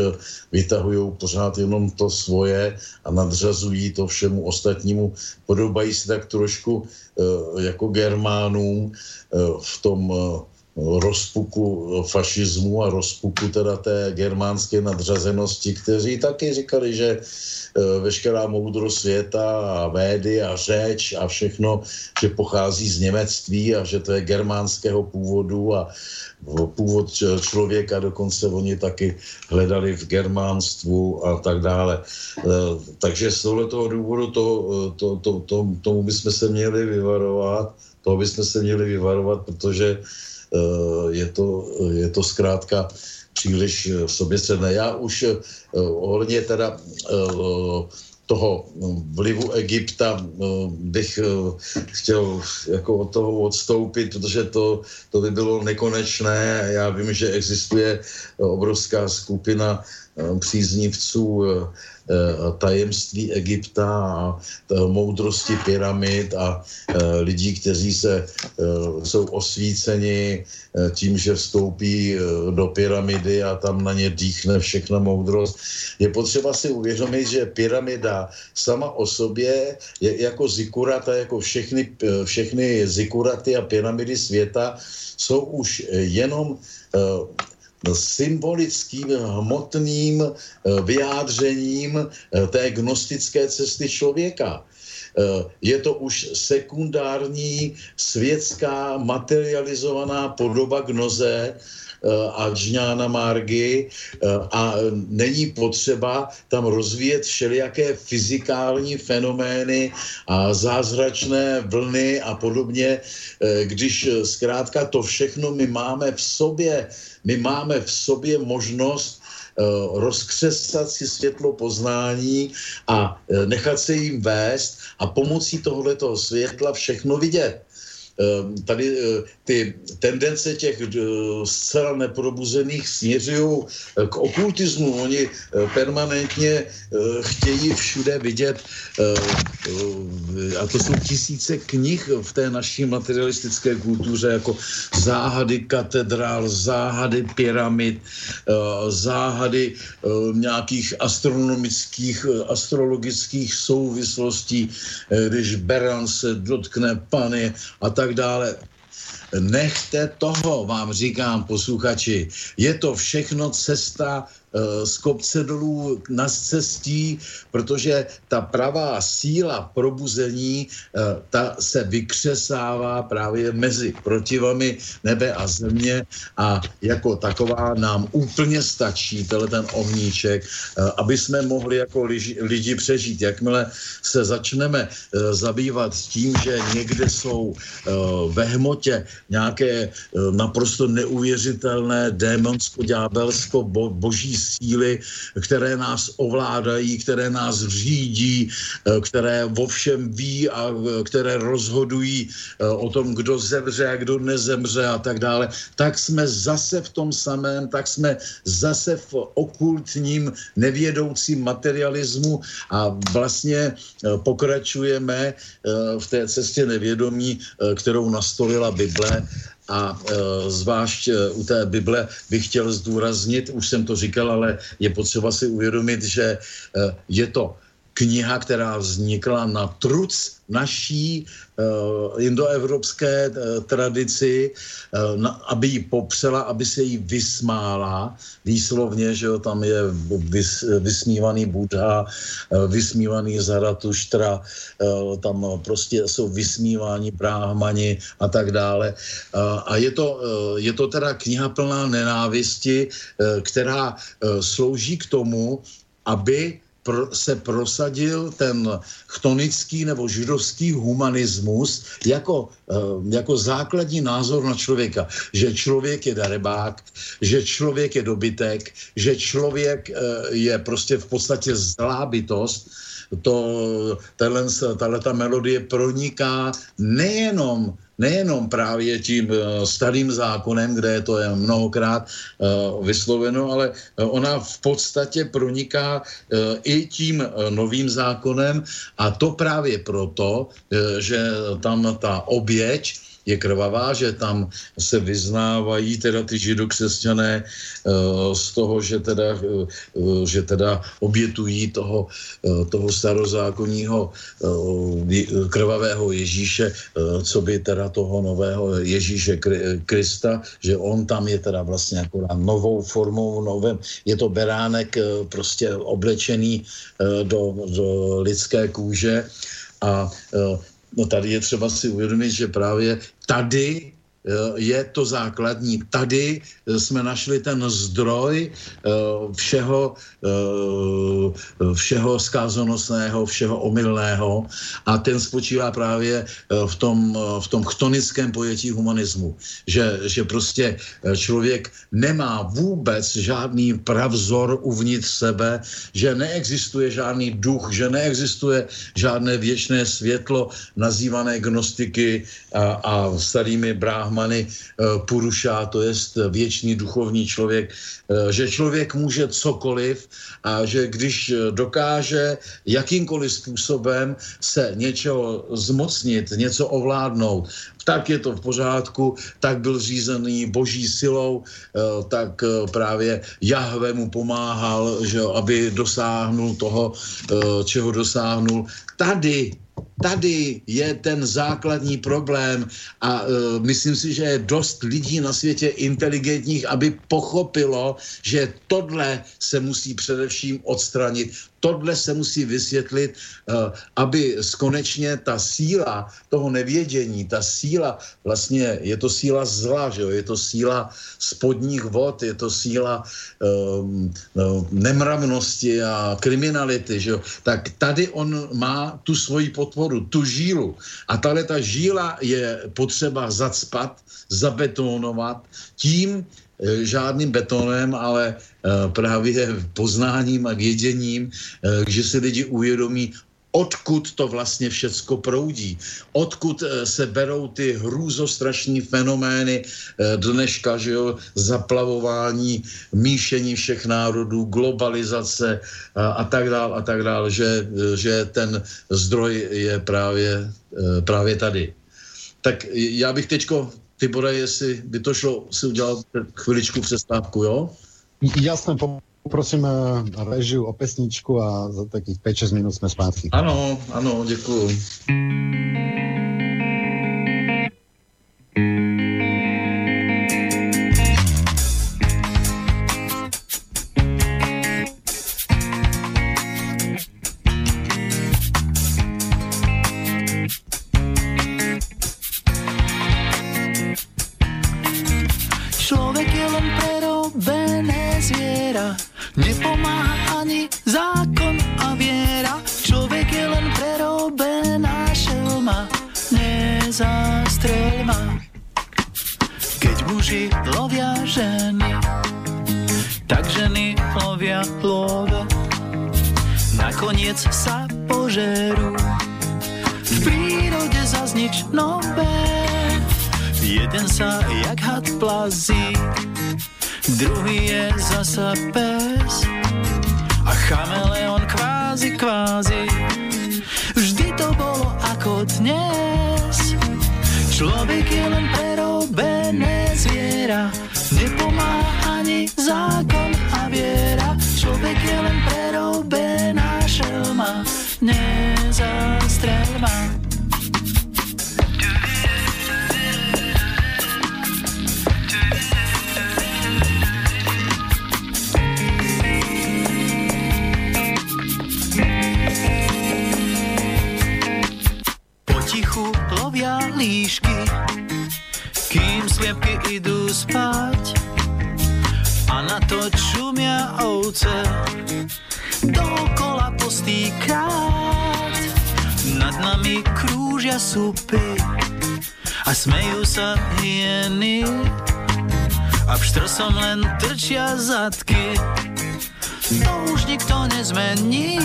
vytahují pořád jenom to svoje a nadřazují to všemu ostatnímu, podobají se tak trošku uh, jako Germánům uh, v tom uh, rozpuku fašismu a rozpuku teda té germánské nadřazenosti, kteří taky říkali, že eh, veškerá moudrost světa a védy a řeč a všechno, že pochází z němectví a že to je germánského původu a původ člověka dokonce oni taky hledali v germánstvu a tak dále. Eh, takže z tohoto důvodu to, to, to, to, tomu bychom se měli vyvarovat, toho bychom se měli vyvarovat, protože Eh, je to, je to zkrátka příliš v sobě sedné. Já už eh, ohledně teda eh, toho vlivu Egypta bych chtěl jako od toho odstoupit, protože to, to by bylo nekonečné. Já vím, že existuje obrovská skupina příznivců Eh, tajemství Egypta a eh, moudrosti pyramid a eh, lidí, kteří se, jsou osvíceni tím, že vstoupí do pyramidy a tam na ně dýchne všechna moudrost. Je potřeba si uvědomit, že pyramida sama o sobě je jako zikurata, jako všechny, všechny zikuraty a pyramidy světa jsou už jenom symbolickým hmotným eh, vyjádřením eh, té gnostické cesty člověka. Eh, je to už sekundární světská materializovaná podoba gnoze, a Džňána Margy a není potřeba tam rozvíjet všelijaké fyzikální fenomény a zázračné vlny a podobně, když zkrátka to všechno my máme v sobě my máme v sobě možnost rozkřesat si světlo poznání a nechat se jim vést a pomocí tohoto světla všechno vidět. Tady eh, ty tendence těch eh, zcela neprobuzených směřují eh, k okultismu. Oni permanentně chtějí všude vidět, a to jsou tisíce knih v té naší materialistické kultuře, jako záhady katedrál, záhady pyramid, záhady nějakých astronomických, astrologických souvislostí, když Beran se dotkne Pany a tak dále. Nechte toho, vám říkám posluchači. Je to všechno cesta z kopce dolů na cestí, protože ta pravá síla probuzení, eh, ta se vykřesává právě mezi protivami nebe a země a jako taková nám úplně stačí tenhle ten ohníček, eh, aby jsme mohli jako lidi přežít. Jakmile se začneme zabývat tím, že někde jsou ve hmotě nějaké naprosto neuvěřitelné démonsko-ďábelsko-boží síly, které nás ovládají, které nás řídí, eh, které vo všem ví a eh, které rozhodují eh, o tom, kdo zemře a kdo nezemře a tak dále, tak jsme zase v tom samém, tak jsme zase v okultním, nevědoucím materialismu a vlastně pokračujeme v té cestě nevědomí, kterou nastolila Bible a e, zvlášť e, u té Bible bych chtěl zdůraznit, už jsem to říkal, ale je potřeba si uvědomit, že e, je to kniha, která vznikla na truc naší uh, indoevropské uh, tradici, uh, na, aby ji popřela, aby se jí vysmála, výslovně, že jo, tam je vys, vysmívaný Buddha, uh, vysmívaný Zaratuštra, uh, tam prostě jsou vysmíváni bráhmani a tak dále. Uh, a je to, uh, je to teda kniha plná nenávisti, uh, která uh, slouží k tomu, aby pr- se prosadil ten chtonický nebo židovský humanismus jako, eh, jako základní názor na člověka. Že člověk je darebák, že člověk je dobytek, že člověk eh, je prostě v podstatě zlá bytost, to, tahle ta melodie proniká nejenom nejenom právě tím eh, starým zákonem, kde je to je mnohokrát uh, vysloveno, ale eh, ona v podstatě proniká i tím novým zákonem. A to právě proto, že tam ta oběť je krvavá, že tam se vyznávají teda ty židokřesťané uh, z toho, že teda, uh, že teda obětují toho, toho starozákonního krvavého Ježíše, co by teda toho nového Ježíše Krista, že on tam je teda vlastně jako novou formou, novém, je to beránek prostě oblečený do, do lidské kůže a No tady je třeba si uvědomit, že právě tady je to základní. Tady eh, jsme našli ten zdroj eh, všeho, všeho skázonosného, všeho omylného a ten spočívá právě v tom, v tom chtonickém pojetí humanismu. Že, že prostě člověk nemá vůbec žádný pravzor uvnitř sebe, že neexistuje žádný duch, že neexistuje žádné věčné světlo nazývané gnostiky a, a starými bráhmi brahmany eh, Puruša, to je věčný duchovní člověk, eh, že člověk může cokoliv a že když eh, dokáže jakýmkoliv způsobem se něčeho zmocnit, něco ovládnout, tak je to v pořádku, tak byl řízený boží silou, tak právě Jahve mu pomáhal, že, aby dosáhnul toho, čeho dosáhnul. Tady tady je ten základní problém a uh, myslím si, že je dost lidí na světě inteligentních, aby pochopilo, že tohle se musí především odstranit tohle se musí vysvětlit, eh, aby skonečně ta síla toho nevědění, ta síla, vlastně je to síla zla, že jo? je to síla spodních vod, je to síla um, no, nemravnosti a kriminality, že jo? tak tady on má tu svoji potvoru, tu žílu. A tahle ta žíla je potřeba zacpat, zabetonovat tím, žádným betonem, ale eh, právě poznáním a věděním, eh, že si lidi uvědomí, odkud to vlastně všecko proudí, odkud se berou ty hrůzostrašní fenomény dneška, že jo, zaplavování, míšení všech národů, globalizace a, a tak dále, a tak dále, že, že ten zdroj je právě, právě tady. Tak já bych teďko Tibore, jestli by to šlo si udělat chviličku přestávku, jo? Jasné, poprosím eh, režiu o pesničku a za takých 5-6 minut jsme zpátky. Ano, ano, druhý je zase pes a chameleon kvázi kvázi. Vždy to bolo ako dnes. Človek je len prerobené zviera, nepomáha ani zákon a viera. Človek je len prerobená šelma, nezastrel. líšky, kým sliepky idú spať a na to čumia ovce dokola postýkať. Nad nami krúžia supy a smejú sa hieny a pštrosom len trčia zadky. To už nikto nezmení.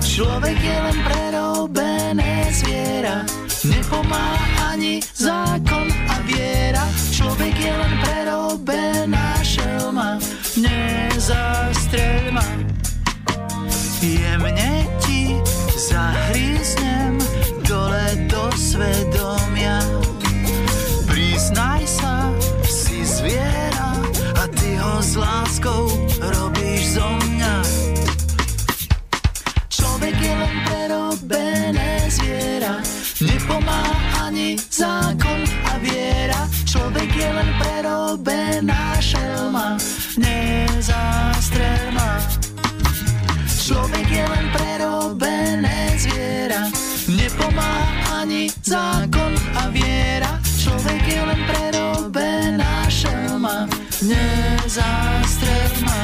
Človek je len prerobené zviera nepomáha ani zákon a viera. Človek je len prerobená šelma, nezastrel ma. Jemne ti zahryznem dole do svedomia. Priznaj sa, si zviera a ty ho s láskou robíš zo mňa. Človek je len prerobené zviera, nepomáha ani zákon a viera. Človek je len prerobená šelma, nezastrel ma. Človek je len prerobené zviera, nepomáha ani zákon a viera. Človek je len prerobená šelma, nezastrel ma.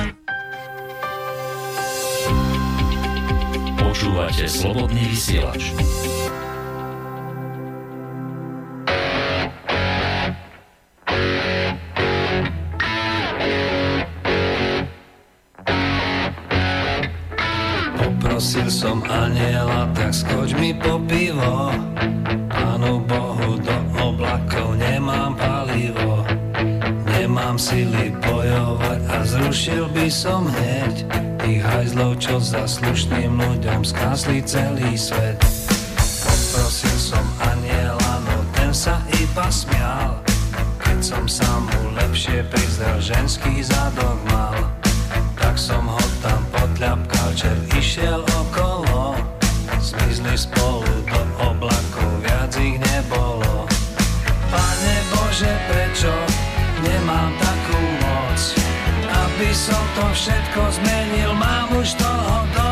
Počúvate slobodný vysielač. Poprosil som aniela, tak skoč mi po pivo. Pánu Bohu do oblakov nemám palivo. Nemám sily bojovať a zrušil by som hneď tých hajzlov, čo za slušným ľuďom skásli celý svet. Poprosil som aniela, no ten sa iba smial. Keď som sa mu lepšie prizrel, ženský zadok mal. Tak som ho tam potľapkal, čer išiel okolo. Zmizli spolu do oblakov, viac ich nebolo. Pane Bože, prečo nemám takú moc? Aby som to všetko zmenil, mám už toho dosť.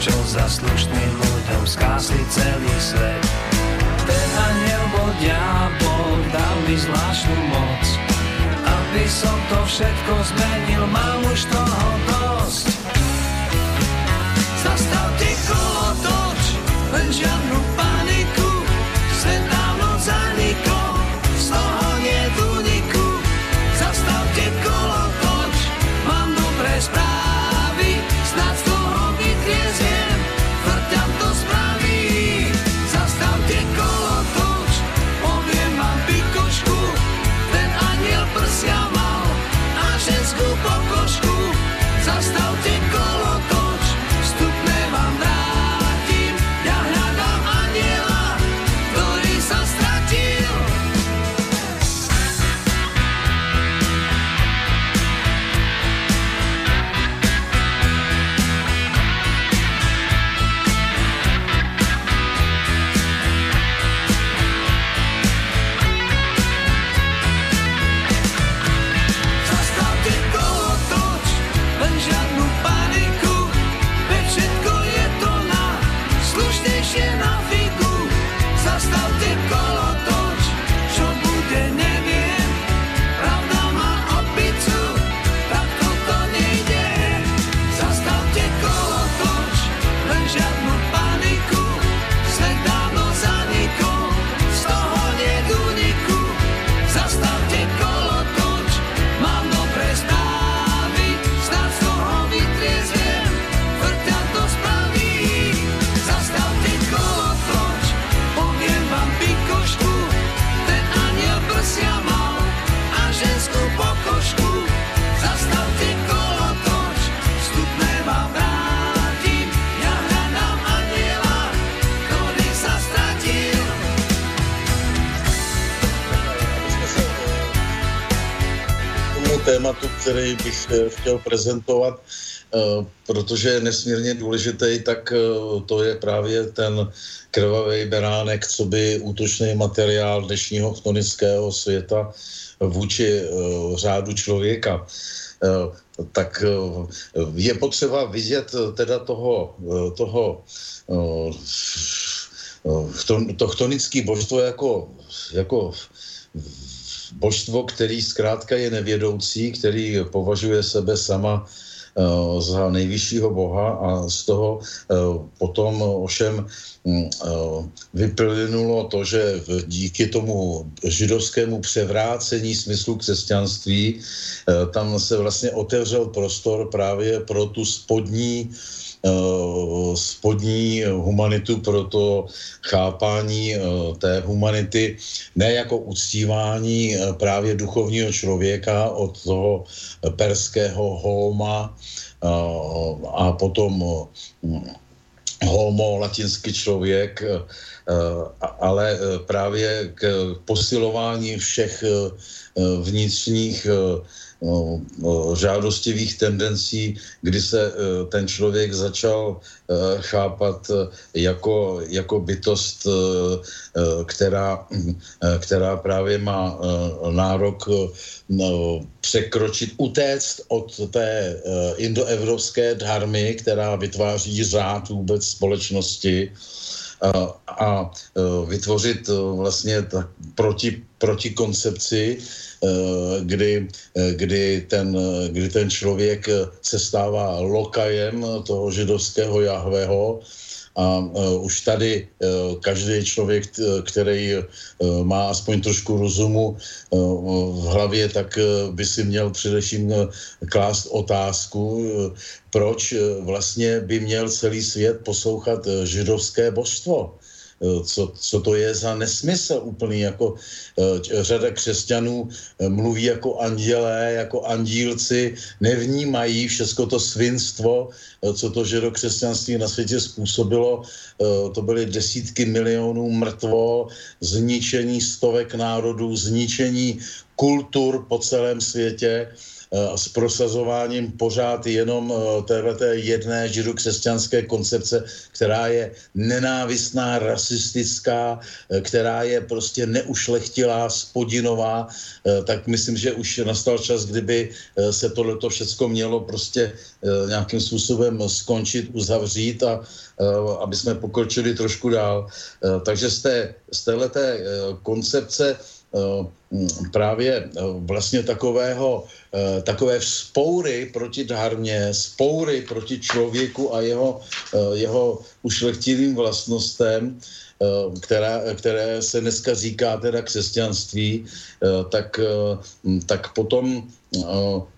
Čo za slušným ľuďom skásli celý svet. Ten aniel bol diabol, dal mi zvláštnu moc. Aby som to všetko zmenil, mám už toho dosť. Zastavte kolo toč, len žiadnu paniku, tématu, který bych chtěl prezentovat, protože je nesmírně důležitý, tak to je právě ten krvavý beránek, co by útočný materiál dnešního chtonického světa vůči řádu člověka. Tak je potřeba vidět teda toho, toho to chtonické božstvo jako, jako božstvo, který zkrátka je nevědoucí, který považuje sebe sama uh, za nejvyššího boha a z toho uh, potom ovšem uh, vyplynulo to, že díky tomu židovskému převrácení smyslu křesťanství tam se vlastně otevřel prostor právě pro tu spodní Eh, spodní humanitu pro to chápání eh, té humanity ne jako uctívání eh, právě duchovního člověka od toho perského holma a potom homo, latinský člověk, ale právě k posilování všech vnitřních žádostivých tendencí, kdy se uh, ten člověk začal uh, chápat uh, jako, jako bytost, která, která právě má nárok no, překročit, utéct od té indoevropské dharmy, která vytváří řád vůbec společnosti, a, a vytvořit vlastně tak proti, proti koncepci, kdy, eh, kdy, ten, kdy ten člověk se stává lokajem toho židovského Jahveho. A uh, už tady uh, každý člověk, který uh, má aspoň trošku rozumu v hlavě, tak by si měl především klást otázku, proč vlastně by měl celý svět poslouchat židovské božstvo. Eh, co, co to je za nesmysl úplný, jako uh, řada křesťanů uh, mluví jako andělé, jako andílci, nevnímají všechno to svinstvo, co to židokřesťanství na světě způsobilo. To byly desítky milionů mrtvo, zničení stovek národů, zničení kultur po celém světě Eh, s prosazováním pořád jenom eh, téhleté jedné židokřesťanské koncepce, která je nenávistná, rasistická, eh, která je prostě neušlechtilá, spodinová, tak myslím, že už nastal čas, kdyby se tohleto všecko mělo prostě nějakým způsobem skončit, uzavřít a aby jsme pokročili trošku dál. Takže z, té, z téhleté koncepce Eh, právě eh, vlastně takového, eh, takové vzpoury proti dharmě, spoury proti člověku a jeho, jeho ušlechtilým vlastnostem, která, které se dneska říká teda křesťanství, tak, tak potom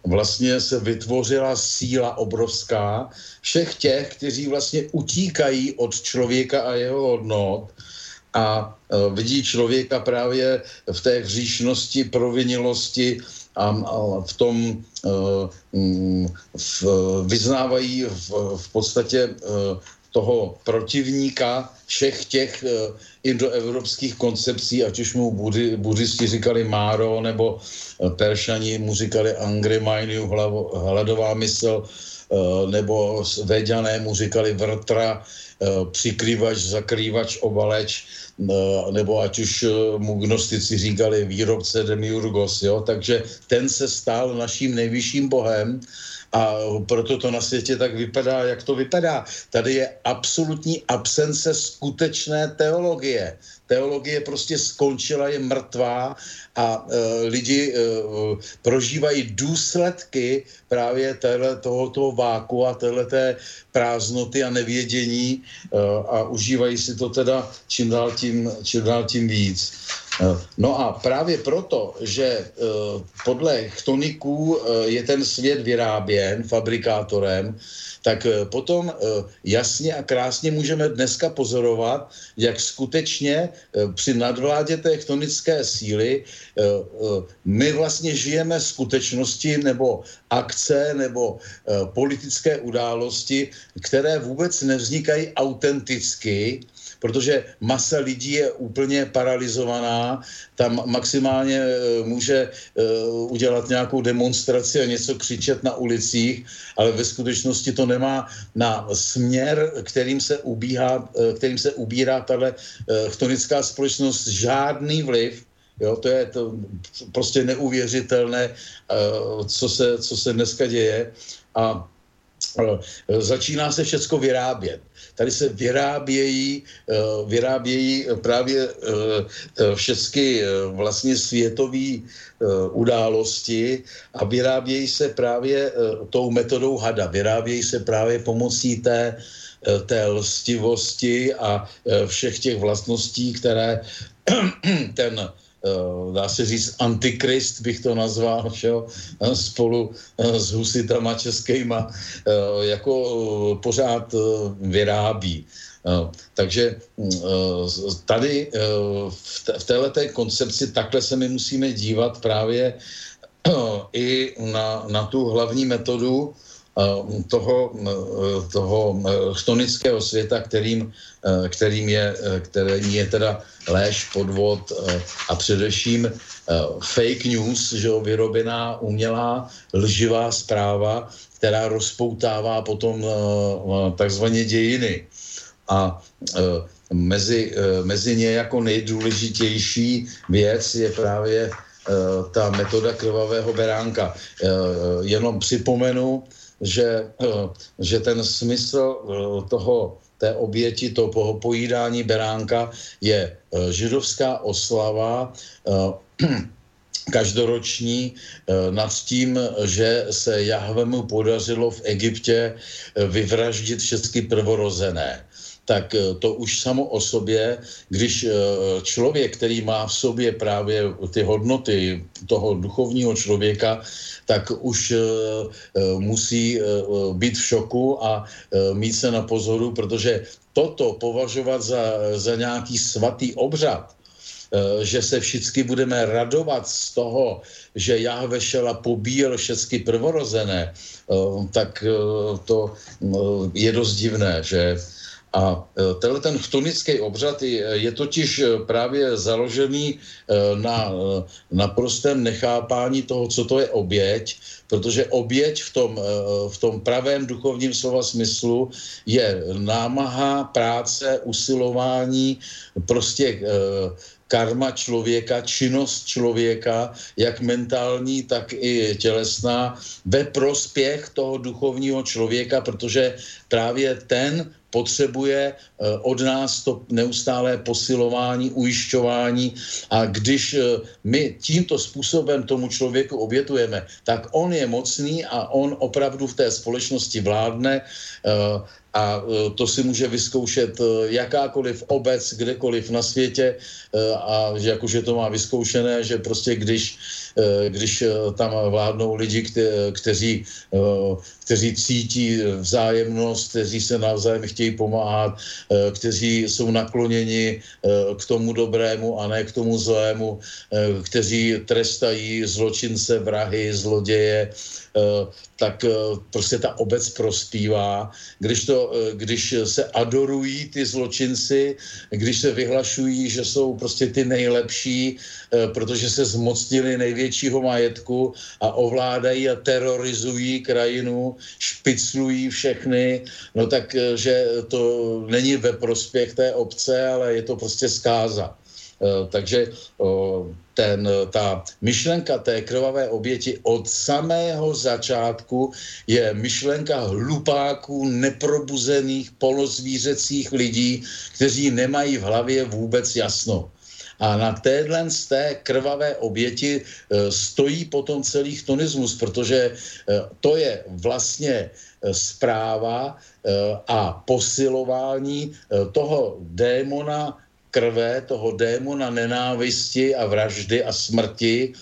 vlastně se vytvořila síla obrovská všech těch, kteří vlastně utíkají od člověka a jeho hodnot a e, vidí člověka právě v té hříšnosti, provinilosti a, v tom uh, v, vyznávají v, v podstatě uh, toho protivníka všech těch indoevropských koncepcí, ať už mu budi, buddhisti říkali Máro, nebo Peršani mu říkali Angry Mainiu, hladová mysl, nebo Veďané mu říkali Vrtra, přikrývač, zakrývač, obaleč nebo ať už eh, mu gnostici říkali výrobce Demiurgos, jo, takže ten se stal naším nejvyšším bohem a proto to na světě tak vypadá, jak to vypadá. Tady je absolutní absence skutečné teologie. Teologie prostě skončila, je mrtvá a e, lidi e, prožívají důsledky právě téhle, tohoto váku a téhleté prázdnoty a nevědění e, a užívají si to teda čím dál tím, čím dál tím víc. Eh, no a právě proto, že eh, podle chtoniků eh, je ten svět vyráběn fabrikátorem, tak potom jasně a krásně můžeme dneska pozorovat, jak skutečně při nadvládě té chtonické síly my vlastně žijeme skutečnosti nebo akce nebo politické události, které vůbec nevznikají autenticky, protože masa lidí je úplně paralizovaná, tam maximálně eh, může udělat nějakou demonstraci a něco křičet na ulicích, ale ve skutečnosti to nemá na směr, kterým se, ubíhá, kterým se ubírá tahle chtonická společnost žádný vliv, Jo, to je to prostě neuvěřitelné, co se, co se dneska děje. A začíná se všecko vyrábět. Tady se vyrábějí, vyrábějí právě všechny vlastně světové události a vyrábějí se právě tou metodou hada. Vyrábějí se právě pomocí té té lstivosti a všech těch vlastností, které [CLEARS THROAT] ten dá se říct, antikrist bych to nazval, že jo, eh, spolu uh, s husitama českýma, jako pořád vyrábí. Takže tady v, této koncepci takhle se my musíme dívat právě i na, na tu hlavní metodu, toho, toho chtonického světa, kterým, kterým, je, kterým je teda léž, podvod a především fake news, že jo, vyrobená umělá lživá zpráva, která rozpoutává potom takzvaně dějiny. A mezi, mezi ně jako nejdůležitější věc je právě ta metoda krvavého beránka. Jenom připomenu, že, eh, že ten smysl eh, toho, té oběti, toho pojídání beránka je eh, židovská oslava [CLEARS THROAT] každoroční nad tím, že se Jahvemu podařilo v Egyptě vyvraždit všechny prvorozené tak eh, to už samo o sobě, když eh, člověk, který má v sobě právě ty hodnoty toho duchovního člověka, tak už eh, musí být v šoku a mít se na pozoru, protože toto považovat za, za nějaký svatý obřad, že se všichni budeme radovat z toho, že Jahve a pobíjel všechny prvorozené, tak to je dost divné, že a e, tenhle ten chtonický obřad je, totiž e, právě založený e, na naprostém nechápání toho, co to je oběť, protože oběť v tom, v tom pravém duchovním slova smyslu je námaha, práce, usilování, prostě karma člověka, činnost člověka, jak mentální, tak i tělesná, ve prospěch toho duchovního člověka, protože právě ten potřebuje eh, od nás to neustálé posilování, ujišťování. A když eh, my tímto způsobem tomu člověku obětujeme, tak on je mocný a on opravdu v té společnosti vládne eh, a to si může vyzkoušet jakákoliv obec, kdekoliv na světě a že jakože to má vyzkoušené, že prostě když, když tam vládnou lidi, kte, kteří kteří cítí vzájemnost, kteří se navzájem chtějí pomáhat, eh, kteří jsou nakloněni eh, k tomu dobrému a ne k tomu zlému, eh, kteří trestají zločince, vrahy, zloděje, tak prostě ta obec prospívá. Když, to, když se adorují ty zločinci, když se vyhlašují, že jsou prostě ty nejlepší, protože se zmocnili největšího majetku a ovládají a terorizují krajinu, špiclují všechny, no tak, eh, že to není ve prospěch té obce, ale je to prostě zkáza. Eh, takže ten, ta myšlenka té krvavé oběti od samého začátku je myšlenka hlupáků, neprobuzených, polozvířecích lidí, kteří nemají v hlavě vůbec jasno. A na téhle z té krvavé oběti e, stojí potom celý chtonismus, protože e, to je vlastně e, zpráva a posilování toho démona krve, toho démona nenávisti a vraždy a smrti,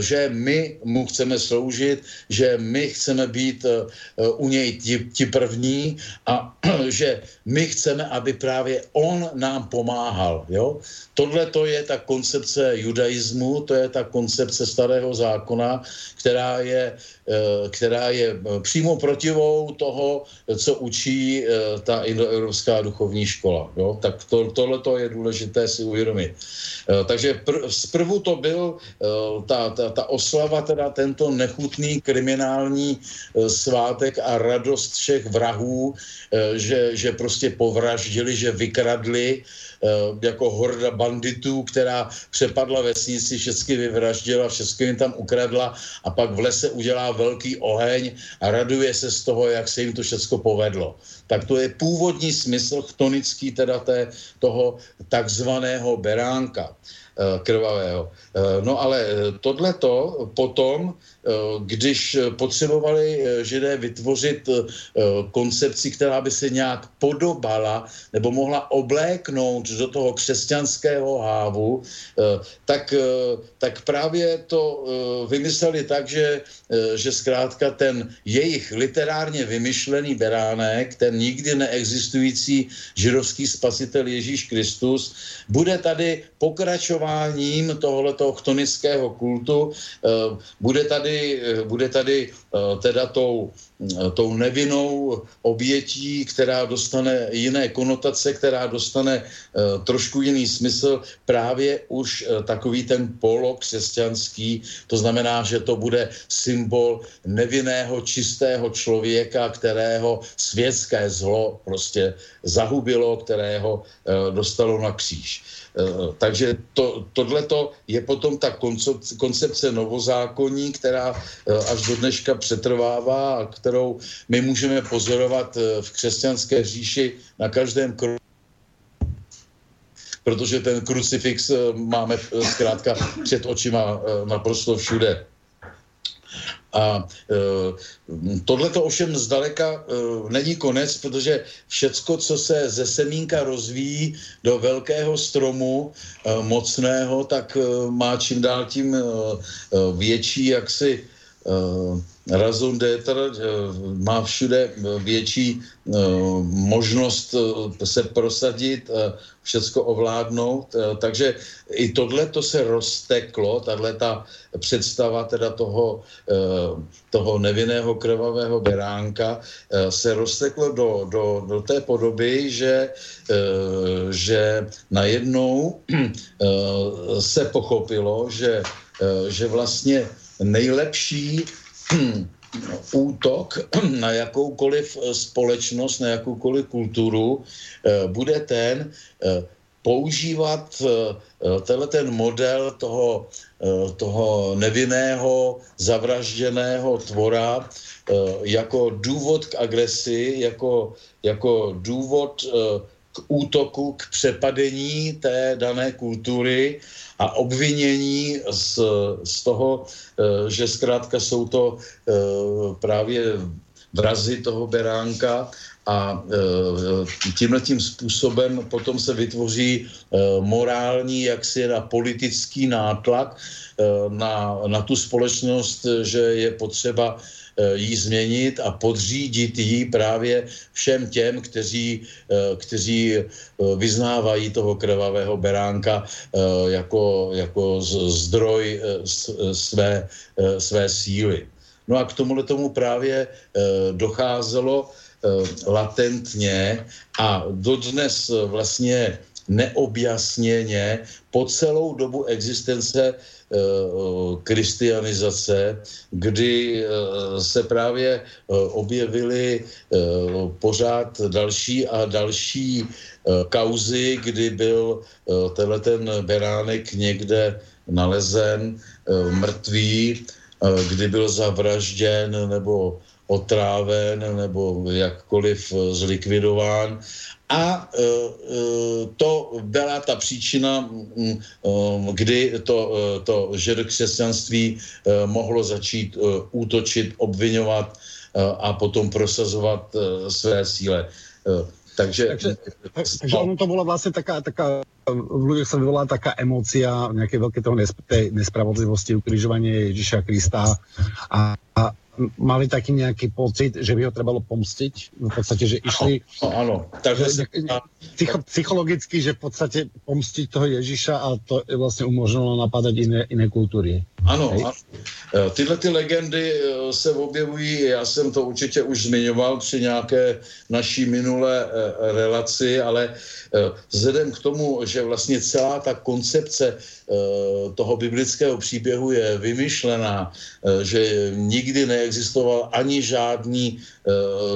že my mu chceme sloužit, že my chceme být u něj ti, ti první a [CLEARS THROAT] že my chceme, aby právě on nám pomáhal. Jo? Tohle to je ta koncepce judaismu, to je ta koncepce starého zákona, která je, eh, která je přímo protivou toho, co učí ta indoevropská duchovní škola. Jo? Tak to, tohle to je důležité si uvědomit. Takže pr- zprvu to byl ta, ta, ta oslava, teda tento nechutný kriminální svátek a radost všech vrahů, že, že prostě povraždili, že vykradli eh, jako horda banditů, která přepadla vesnici, všechny vyvraždila, všechny jim tam ukradla a pak v lese udělá velký oheň a raduje se z toho, jak se jim to všechno povedlo. Tak to je původní smysl chtonický teda té, toho takzvaného beránka krvavého. Eh, no ale tohleto potom Eh, když potřebovali eh, židé vytvořit eh, koncepci, která by se nějak podobala nebo mohla obléknout do toho křesťanského hávu, tak, tak právě to vymysleli tak, že, že zkrátka ten jejich literárně vymyšlený beránek, ten nikdy neexistující židovský spasitel Ježíš Kristus, bude tady pokračováním tohoto chtonického kultu, bude tady Eh, bude tady eh, teda tou, eh, tou nevinnou obětí, která dostane jiné konotace, která dostane trošku jiný smysl, právě už takový ten polokřesťanský, to znamená, že to bude symbol nevinného, čistého člověka, kterého světské zlo prostě zahubilo, kterého dostalo na kříž. Eh, takže to, tohleto je potom ta koncepce novozákonní, která eh, až do dneška přetrvává a kterou my můžeme pozorovat eh, v křesťanské říši na každém kroku protože ten krucifix máme zkrátka před očima naprosto všude. A e, tohle to ovšem zdaleka e, není konec, protože všecko, co se ze semínka rozvíjí do velkého stromu e, mocného, tak e, má čím dál tím e, větší jaksi e, razon d'être eh, má všude větší eh, možnost eh, se prosadit, všecko ovládnout, takže i tohle to se rozteklo, tahle ta představa teda toho, toho nevinného krvavého beránka se rozteklo do, do, do té podoby, že, že najednou se pochopilo, že, že vlastně nejlepší [CLEARS THROAT] útok [CLEARS THROAT] na jakoukoliv eh, společnost, na jakoukoliv kulturu eh, bude ten eh, používat tenhle ten model toho, toho nevinného, zavražděného tvora jako důvod k agresi, jako, jako důvod k útoku, k přepadení té dané kultury a obvinění z, z toho, eh, že zkrátka jsou to eh, právě vrazy toho beránka a e, tímhle tím způsobem potom se vytvoří morální, jaksi na politický nátlak na, na tu společnost, že je potřeba Eh, ji změnit a podřídit ji právě všem těm, kteří, eh, kteří eh, vyznávají toho krvavého beránka jako, jako zdroj své, své síly. No a k tomuhle tomu právě docházelo latentně a dodnes vlastně neobjasněně po celou dobu existence Eh, kristianizace, kdy eh, se právě eh, objevily pořád další a další kauzy, kdy byl tenhle ten beránek někde nalezen mrtvý, kdy byl zavražděn nebo otráven nebo jakkoliv zlikvidován a e, e, to byla ta příčina, e, kdy to, to židokřesťanství mohlo začít útočit, obvinovat a potom prosazovat své síle. Takže, takže, takže ono to bola vlastne taká, taká v ľuďoch sa vyvolá taká emócia nejaké veľké toho nesp- nespravodlivosti, ukrižovanie Ježiša Krista a, a mali taký nejaký pocit, že by ho trebalo pomstiť? V podstate, že išli... Áno, áno. Takže psycho, psychologicky, že v podstate pomstiť toho Ježíša a to vlastně umožnilo napadat iné, iné kultury. Ano, a e, tyhle ty legendy e, se objevují, já jsem to určitě už zmiňoval při nějaké naší minulé e, relaci, ale vzhledem k tomu, že vlastně celá ta koncepce toho biblického příběhu je vymyšlená, že nikdy neexistoval ani žádný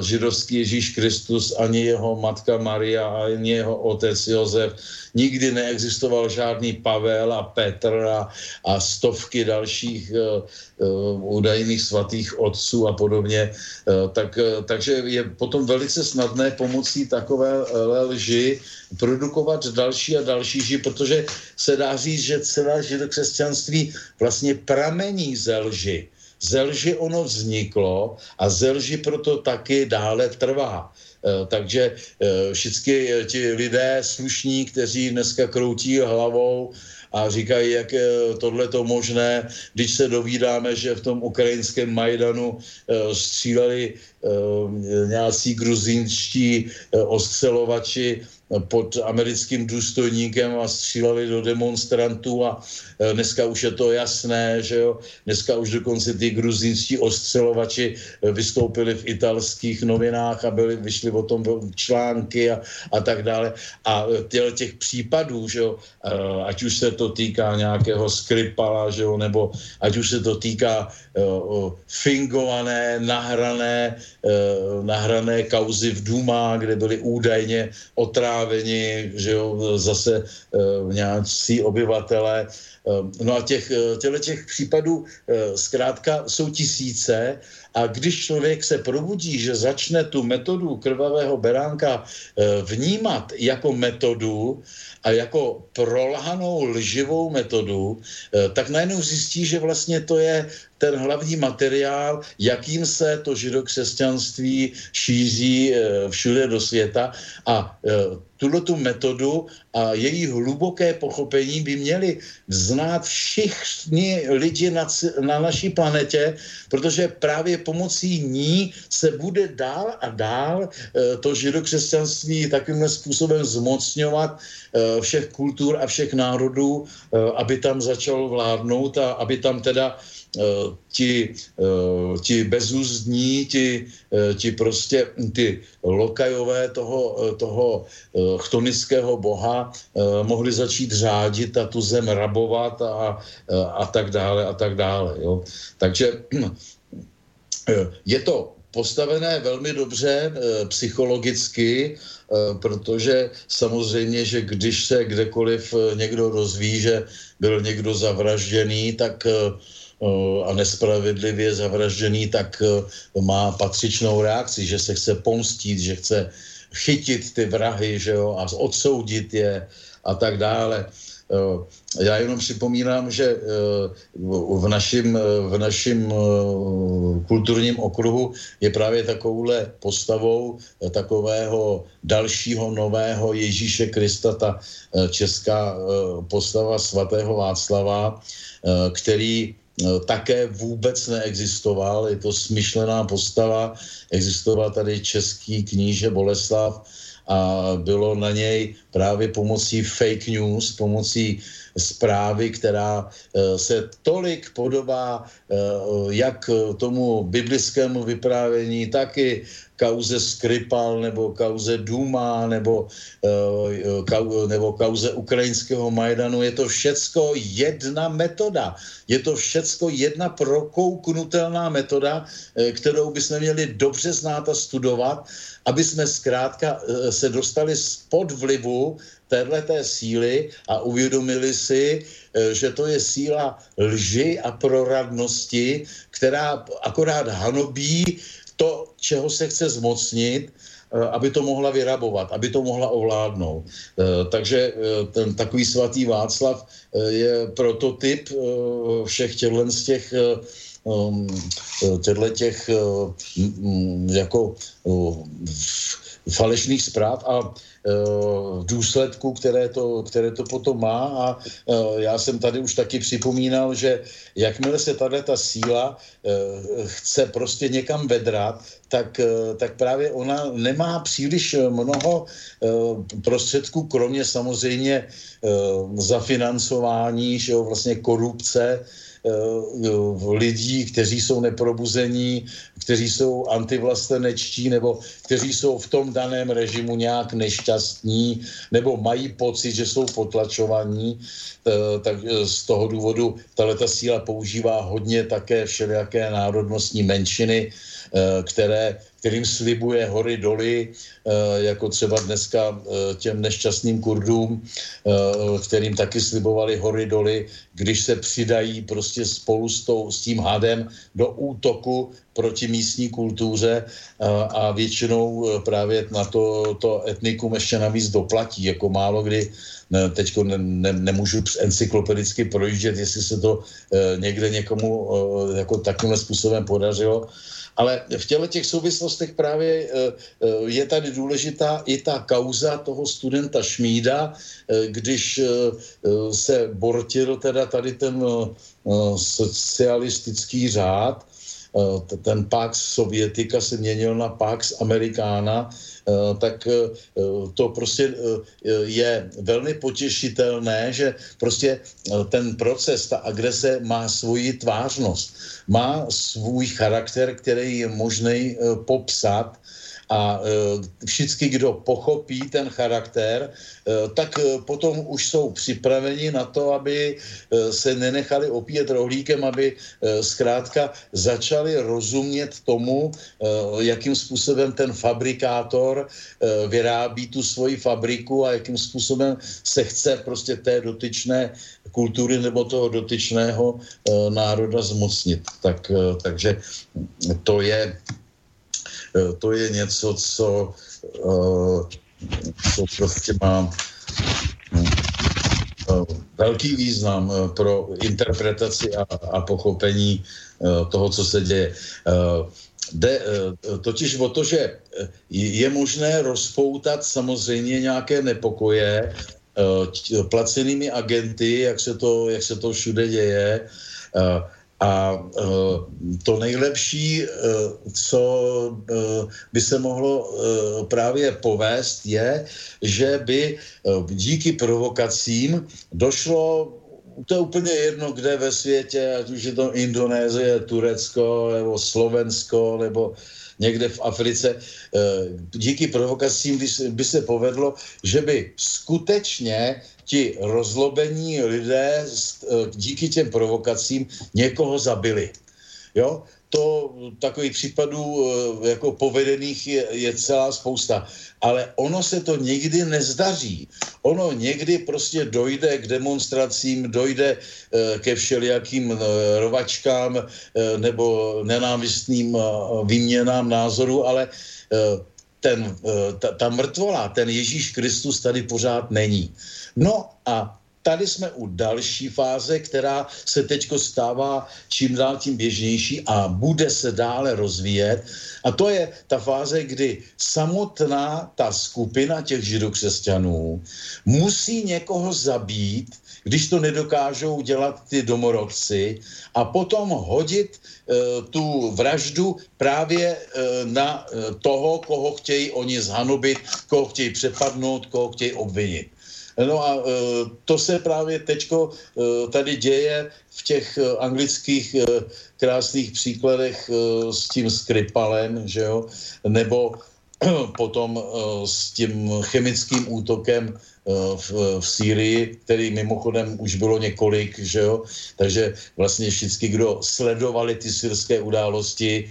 židovský Ježíš Kristus, ani jeho matka Maria, ani jeho otec Josef, nikdy neexistoval žádný Pavel a Petr a, a stovky dalších uh, uh, údajných svatých otců a podobně. Uh, tak, uh, takže je potom velice snadné pomocí takové lži produkovat další a další ži, protože se dá říct, že celé židokřesťanství vlastně pramení ze lži. Ze lži ono vzniklo a ze lži proto taky dále trvá. Eh, takže eh, všichni eh, ti lidé slušní, kteří dneska kroutí hlavou a říkají, jak je tohle to možné, když se dovídáme, že v tom ukrajinském Majdanu stříleli nějací gruzínští ostřelovači pod americkým důstojníkem a stříleli do demonstrantů a e, dneska už je to jasné, že jo, dneska už dokonce ty gruzínští ostřelovači e, vystoupili v italských novinách a byli, vyšli o tom články a, a tak dále. A e, těle těch případů, že jo, ať už se to týká nějakého Skripala, že jo, nebo ať už se to týká uh, fingované, nahrané, uh, nahrané kauzy v Duma, kde byly údajně otrávení otráveni, že jo, zase uh, nějací obyvatele. Uh, no a těch, uh, těle těch případů uh, zkrátka jsou tisíce a když člověk se probudí, že začne tu metodu krvavého beránka uh, vnímat jako metodu, a jako prolhanou lživou metodu, tak najednou zjistí, že vlastně to je ten hlavní materiál, jakým se to židokřesťanství šíří všude do světa. A tuto tu metodu a její hluboké pochopení by měli znát všichni lidi na, na naší planetě, protože právě pomocí ní se bude dál a dál e, to židokřesťanství takovým způsobem zmocňovat všech kultur a všech národů, aby tam začalo vládnout a aby tam teda Eh, ti, eh, ti bezúzdní, ti, eh, ti prostě ty lokajové toho, toho chtonického boha mohli začít řádit a tu zem rabovat a, a tak dále a tak dále. Jo. Takže je to postavené velmi dobře psychologicky, protože samozřejmě, že když se kdekoliv někdo rozví, že byl někdo zavražděný, tak Eh, a nespravedlivě zavražděný, tak eh, má patřičnou reakci, že se chce pomstit, že chce chytit ty vrahy že jo, a odsoudit je a tak dále. Eh, já jenom připomínám, že v našem, v našem kulturním okruhu je právě takovouhle postavou takového dalšího nového Ježíše Krista, ta česká postava svatého Václava, který Eh, také vůbec neexistoval. Je to smyšlená postava. Existoval tady český kníže Boleslav a bylo na něj právě pomocí fake news, pomocí zprávy, která eh, se tolik podobá eh, jak tomu biblickému vyprávění, tak i kauze Skripal nebo kauze Duma nebo, uh, nebo kauze ukrajinského Majdanu. Je to všecko jedna metoda. Je to všecko jedna prokouknutelná metoda, eh, kterou bychom měli dobře znát a studovat, aby jsme zkrátka eh, se dostali spod vlivu téhleté síly a uvědomili si, že to je síla lži a proradnosti, která akorát hanobí to, čeho se chce zmocnit, eh, aby to mohla vyrabovat, aby to mohla ovládnout. Eh, takže eh, ten takový svatý Václav je prototyp všech těchto z těch um, těchto těch jako falešných zpráv a v důsledku, které to, které to potom má. A já jsem tady už taky připomínal, že jakmile se tady ta síla chce prostě někam vedrat, tak, tak právě ona nemá příliš mnoho prostředků, kromě samozřejmě zafinancování, že jo, vlastně korupce, lidí, kteří jsou neprobuzení, kteří jsou antivlastenečtí nebo kteří jsou v tom daném režimu nějak nešťastní nebo mají pocit, že jsou potlačovaní, eh, tak eh, z toho důvodu tato síla používá hodně také všelijaké národnostní menšiny, které kterým slibuje hory doly, eh, jako třeba dneska eh, těm nešťastným Kurdům, eh, kterým taky slibovali hory doly, když se přidají prostě spolu s, tou, s tím hadem do útoku proti místní kultuře a většinou právě na to, to etnikum ještě navíc doplatí, jako málo kdy teď ne, ne, nemůžu encyklopedicky projíždět, jestli se to někde někomu jako takovým způsobem podařilo, ale v těle těch souvislostech právě je tady důležitá i ta kauza toho studenta Šmída, když se bortil teda tady ten socialistický řád, ten Pax Sovietika se měnil na Pax Americana, Eh, tak eh, to prostě eh, je velmi potěšitelné, že prostě ten proces, ta agrese má svoji tvářnost, má svůj charakter, který je možný popsat a e, všichni, kdo pochopí ten charakter, e, tak e, potom už jsou připraveni na to, aby se nenechali opíjet rohlíkem, aby zkrátka začali rozumět tomu, jakým způsobem ten fabrikátor vyrábí tu svoji fabriku a jakým způsobem se chce prostě té dotyčné kultury nebo toho dotyčného národa zmocnit. Tak, takže to je to je něco, co, eh, co prostě má eh, velký význam pro interpretaci a, a pochopení toho, co se děje. Jde totiž o to, že je možné rozpoutat samozřejmě nějaké nepokoje placenými agenty, jak se to, jak se to všude děje. A uh, to nejlepší, uh, co uh, by se mohlo právě povést, je, že by díky provokacím došlo to je úplně jedno, kde ve světě, ať už je to Indonésie, Turecko, nebo Slovensko, nebo někde v Africe, díky provokacím by se povedlo, že by skutečně ti rozlobení lidé eh, díky těm provokacím někoho zabili. Jo? To takových případů eh, jako povedených je, je celá spousta. Ale ono se to nikdy nezdaří. Ono někdy prostě dojde k demonstracím, dojde eh, ke všelijakým rovačkám nebo nenávistným výměnám názoru, ale ten, ta, ta mrtvola, ten Ježíš Kristus tady pořád není. No a tady jsme u další fáze, která se teď stává čím dál tím běžnější a bude se dále rozvíjet. A to je ta fáze, kdy samotná ta skupina těch židokřesťanů musí někoho zabít, když to nedokážou dělat ty domorodci a potom hodit e, tu vraždu právě e, na e, toho, koho chtějí oni zhanobit, koho chtějí přepadnout, koho chtějí obvinit. No a e, to se právě teďko e, tady děje v těch e, anglických krásných příkladech s tím Skripalem, že jo, nebo [CLEARS THROAT] potom s tím chemickým útokem v, v Sýrii, který mimochodem už bylo několik, že jo? takže vlastně všichni, kdo sledovali ty syrské události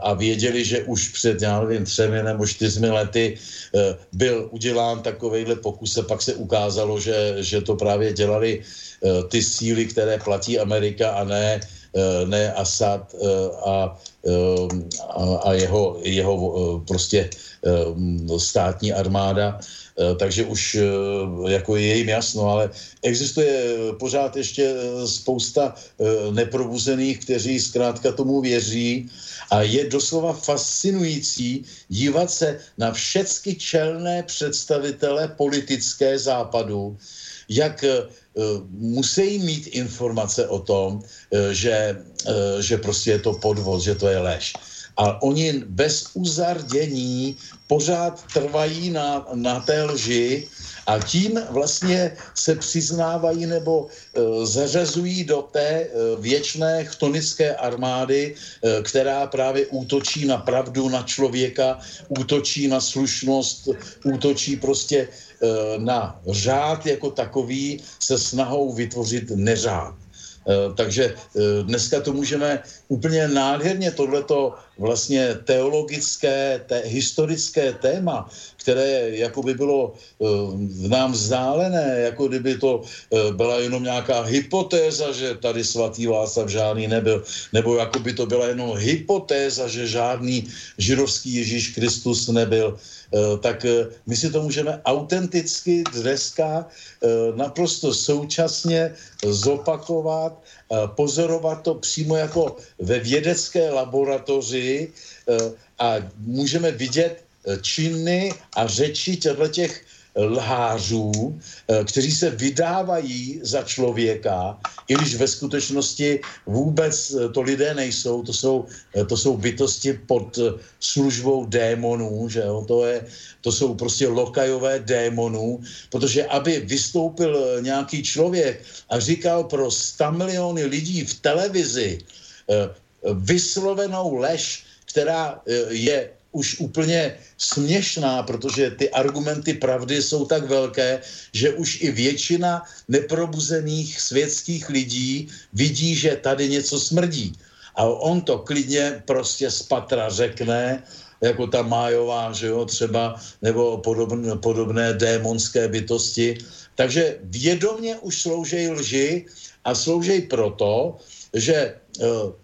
a věděli, že už před, já nevím, třemi nebo čtyřmi lety byl udělán takovejhle pokus a pak se ukázalo, že, že to právě dělali ty síly, které platí Amerika a ne ne Assad a, a jeho, jeho prostě státní armáda, takže už jako je jim jasno, ale existuje pořád ještě spousta neprobuzených, kteří zkrátka tomu věří. A je doslova fascinující dívat se na všechny čelné představitele politické západu, jak musí mít informace o tom, uh, že, uh, že prostě je to podvod, že to je lež. A oni bez uzardění pořád trvají na, na té lži a tím vlastně se přiznávají nebo e, zařazují do té e, věčné chtonické armády, e, která právě útočí na pravdu, na člověka, útočí na slušnost, útočí prostě na řád jako takový se snahou vytvořit neřád. E, takže e, dneska to můžeme úplně nádherně tohleto vlastně teologické, te, historické téma, které jako by bylo uh, nám vzdálené, jako kdyby to byla jenom nějaká hypotéza, že tady svatý Václav žádný nebyl, nebo jako by to byla jenom hypotéza, že žádný židovský Ježíš Kristus nebyl, tak uh, my si to můžeme autenticky dneska uh, naprosto současně zopakovat, pozorovat to přímo jako ve vědecké laboratoři eh, a můžeme vidět eh, činy a řeči těchto těch lhářů, eh, kteří se vydávají za člověka, i když ve skutečnosti vůbec to lidé nejsou, to jsou, to jsou bytosti pod službou démonů, že jo? To, je, to jsou prostě lokajové démonů, protože aby vystoupil nějaký člověk a říkal pro 100 miliony lidí v televizi, vyslovenou lež, která je už úplně směšná, protože ty argumenty pravdy jsou tak velké, že už i většina neprobuzených světských lidí vidí, že tady něco smrdí. A on to klidně prostě z patra řekne, jako ta Májová, že jo, třeba, nebo podobné, podobné démonské bytosti. Takže vědomě už sloužej lži a sloužej proto, že No,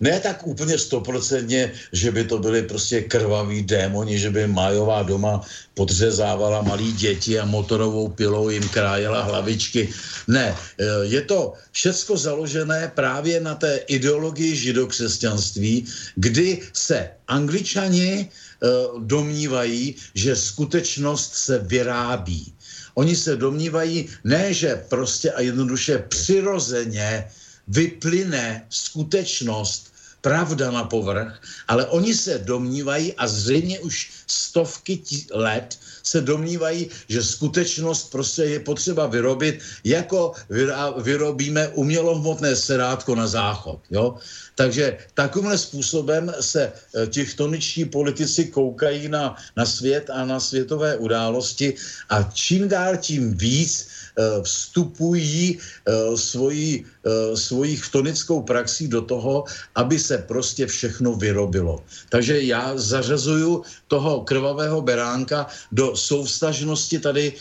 ne tak úplně stoprocentně, že by to byly prostě krvaví démoni, že by Majová doma podřezávala malí děti a motorovou pilou jim krájela hlavičky. Ne, e, je to všecko založené právě na té ideologii židokřesťanství, kdy se angličani e, domnívají, že skutečnost se vyrábí. Oni se domnívají, ne, že prostě a jednoduše přirozeně vyplyne skutečnost, pravda na povrch, ale oni se domnívají a zřejmě už stovky tí let se domnívají, že skutečnost prostě je potřeba vyrobit, jako vyrobíme umělohmotné serátko na záchod. Jo? Takže takovým způsobem se ti chtoničtí politici koukají na, na svět a na světové události a čím dál tím víc vstupují eh, svojí, eh, svojí chtonickou praxí do toho, aby se prostě všechno vyrobilo. Takže já zařazuju toho krvavého beránka do souvstažnosti tady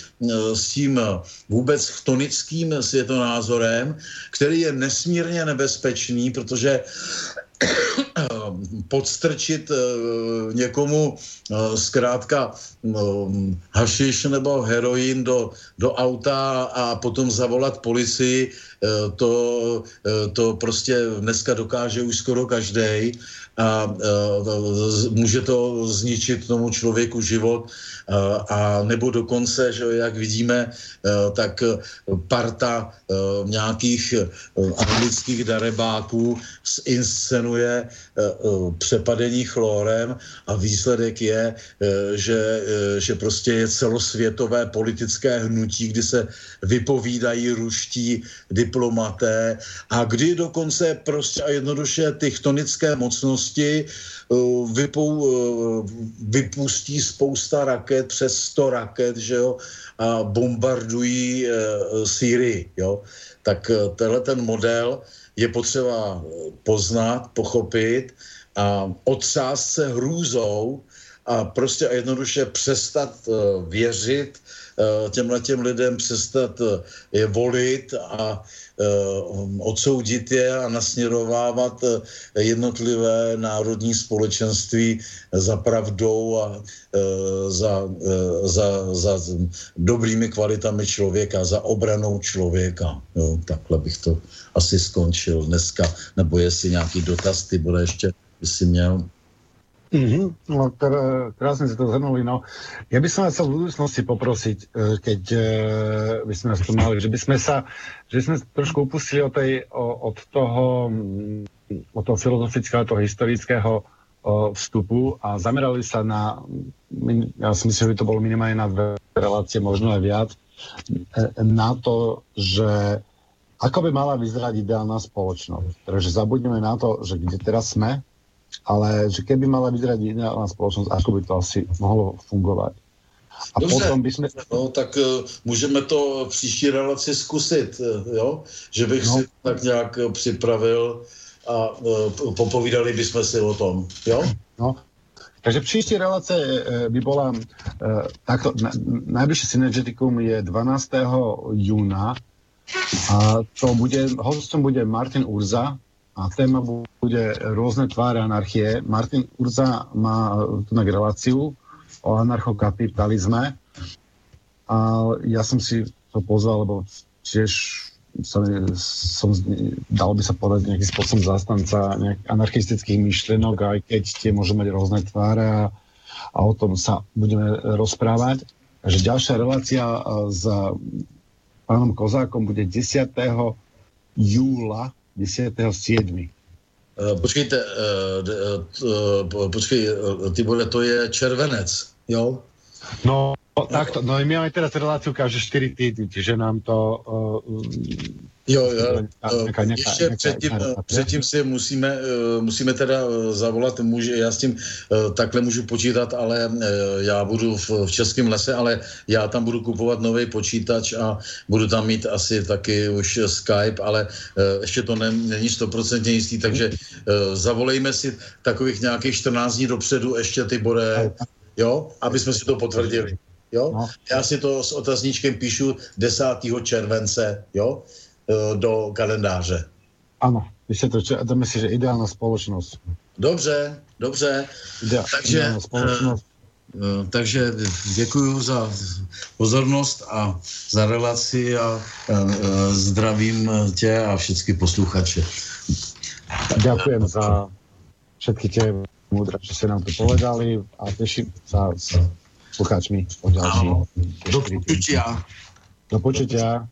s tím vůbec chtonickým světonázorem, který je nesmírně nebezpečný, protože [COUGHS] podstrčit někomu zkrátka hašiš nebo heroin do, do auta a potom zavolat policii, to, to prostě dneska dokáže už skoro každý a může to zničit tomu člověku život a nebo dokonce, že jak vidíme, tak parta nějakých anglických darebáků zinscenuje přepadení chlorem a výsledek je, že, že prostě je celosvětové politické hnutí, kdy se vypovídají ruští diplomaté a kdy dokonce prostě a jednoduše ty chtonické mocnosti eh, vypou, eh, vypustí spousta raket, přes 100 raket, že jo, a bombardují eh, Sýrii, jo. Tak tenhle ten model je potřeba poznat, pochopit a otřást se hrůzou a, prostě a jednoduše přestat věřit těmhle těm lidem, přestat je volit a odsoudit je a nasměrovávat jednotlivé národní společenství za pravdou a za, za, za dobrými kvalitami člověka, za obranou člověka. Jo, takhle bych to asi skončil dneska, nebo jestli nějaký dotaz ty bude ještě, by si měl. Mm-hmm, no, krásne si to zhrnuli. No. Ja by som vás chcel v budúcnosti poprosiť, e, keď e, by sme to mali, že by sme sa, že sme trošku upustili od, tej, od toho, mm, od toho filozofického, toho historického vstupu a zamerali sa na, ja si myslím, že by to bolo minimálne na dve relácie, možno aj viac, e, na to, že ako by mala vyzerať ideálna spoločnosť. Takže zabudneme na to, že kde teraz sme, ale že keby mala vyzerať ideálna spoločnosť, ako by to asi mohlo fungovat. A Dobře, potom bychom... no, tak uh, můžeme to příští relaci zkusit, uh, jo? Že bych no. si tak nějak uh, připravil a uh, popovídali bychom si o tom, jo? No, takže příští relace by bola, takto, na, najbližšie synergetikum je 12. júna a to bude, hostom bude Martin Urza a téma bude rôzne tváre anarchie. Martin Urza má tu na reláciu o anarchokapitalizme a ja som si to pozval, lebo tiež som, som dal by sa povedať nejakým spôsobom zastanca anarchistických myšlienok, aj keď tie môžu mať rôzne tváre a, a o tom sa budeme rozprávať. Takže ďalšia relácia s pánom Kozákom bude 10. júla, 10. 7. Počkejte, uh, uh, počkej, ty bude, to je červenec, jo? No, tak to, no my máme teraz reláciu každé 4 týdny, čiže nám to uh, Jo, jo. Nějaká, nějaká, Ještě nějaká, předtím, nějaká, předtím si musíme, eh, musíme teda eh, zavolat, může, já s tím eh, takhle můžu počítat, ale já budu v, v Českém lese, ale já tam budu kupovat nový počítač a budu tam mít asi taky už Skype, ale ještě to ne, není stoprocentně jistý, takže zavolejme si takových nějakých 14 dní dopředu ještě ty bude, jo, aby jsme si to potvrdili. Jo? No. Já si to s otazníčkem píšu 10. července, jo? Eh, do kalendáře. Ano, ještě to, dáme si, že ideální společnost. Dobře, dobře. Ide, takže, společnost. Uh, takže děkuji za pozornost a za relaci a uh, zdravím tě a všechny posluchače. Ďakujem za všetky tie múdre, že ste nám to povedali a teším sa s poslucháčmi o ďalší. Do počutia. Do počutia.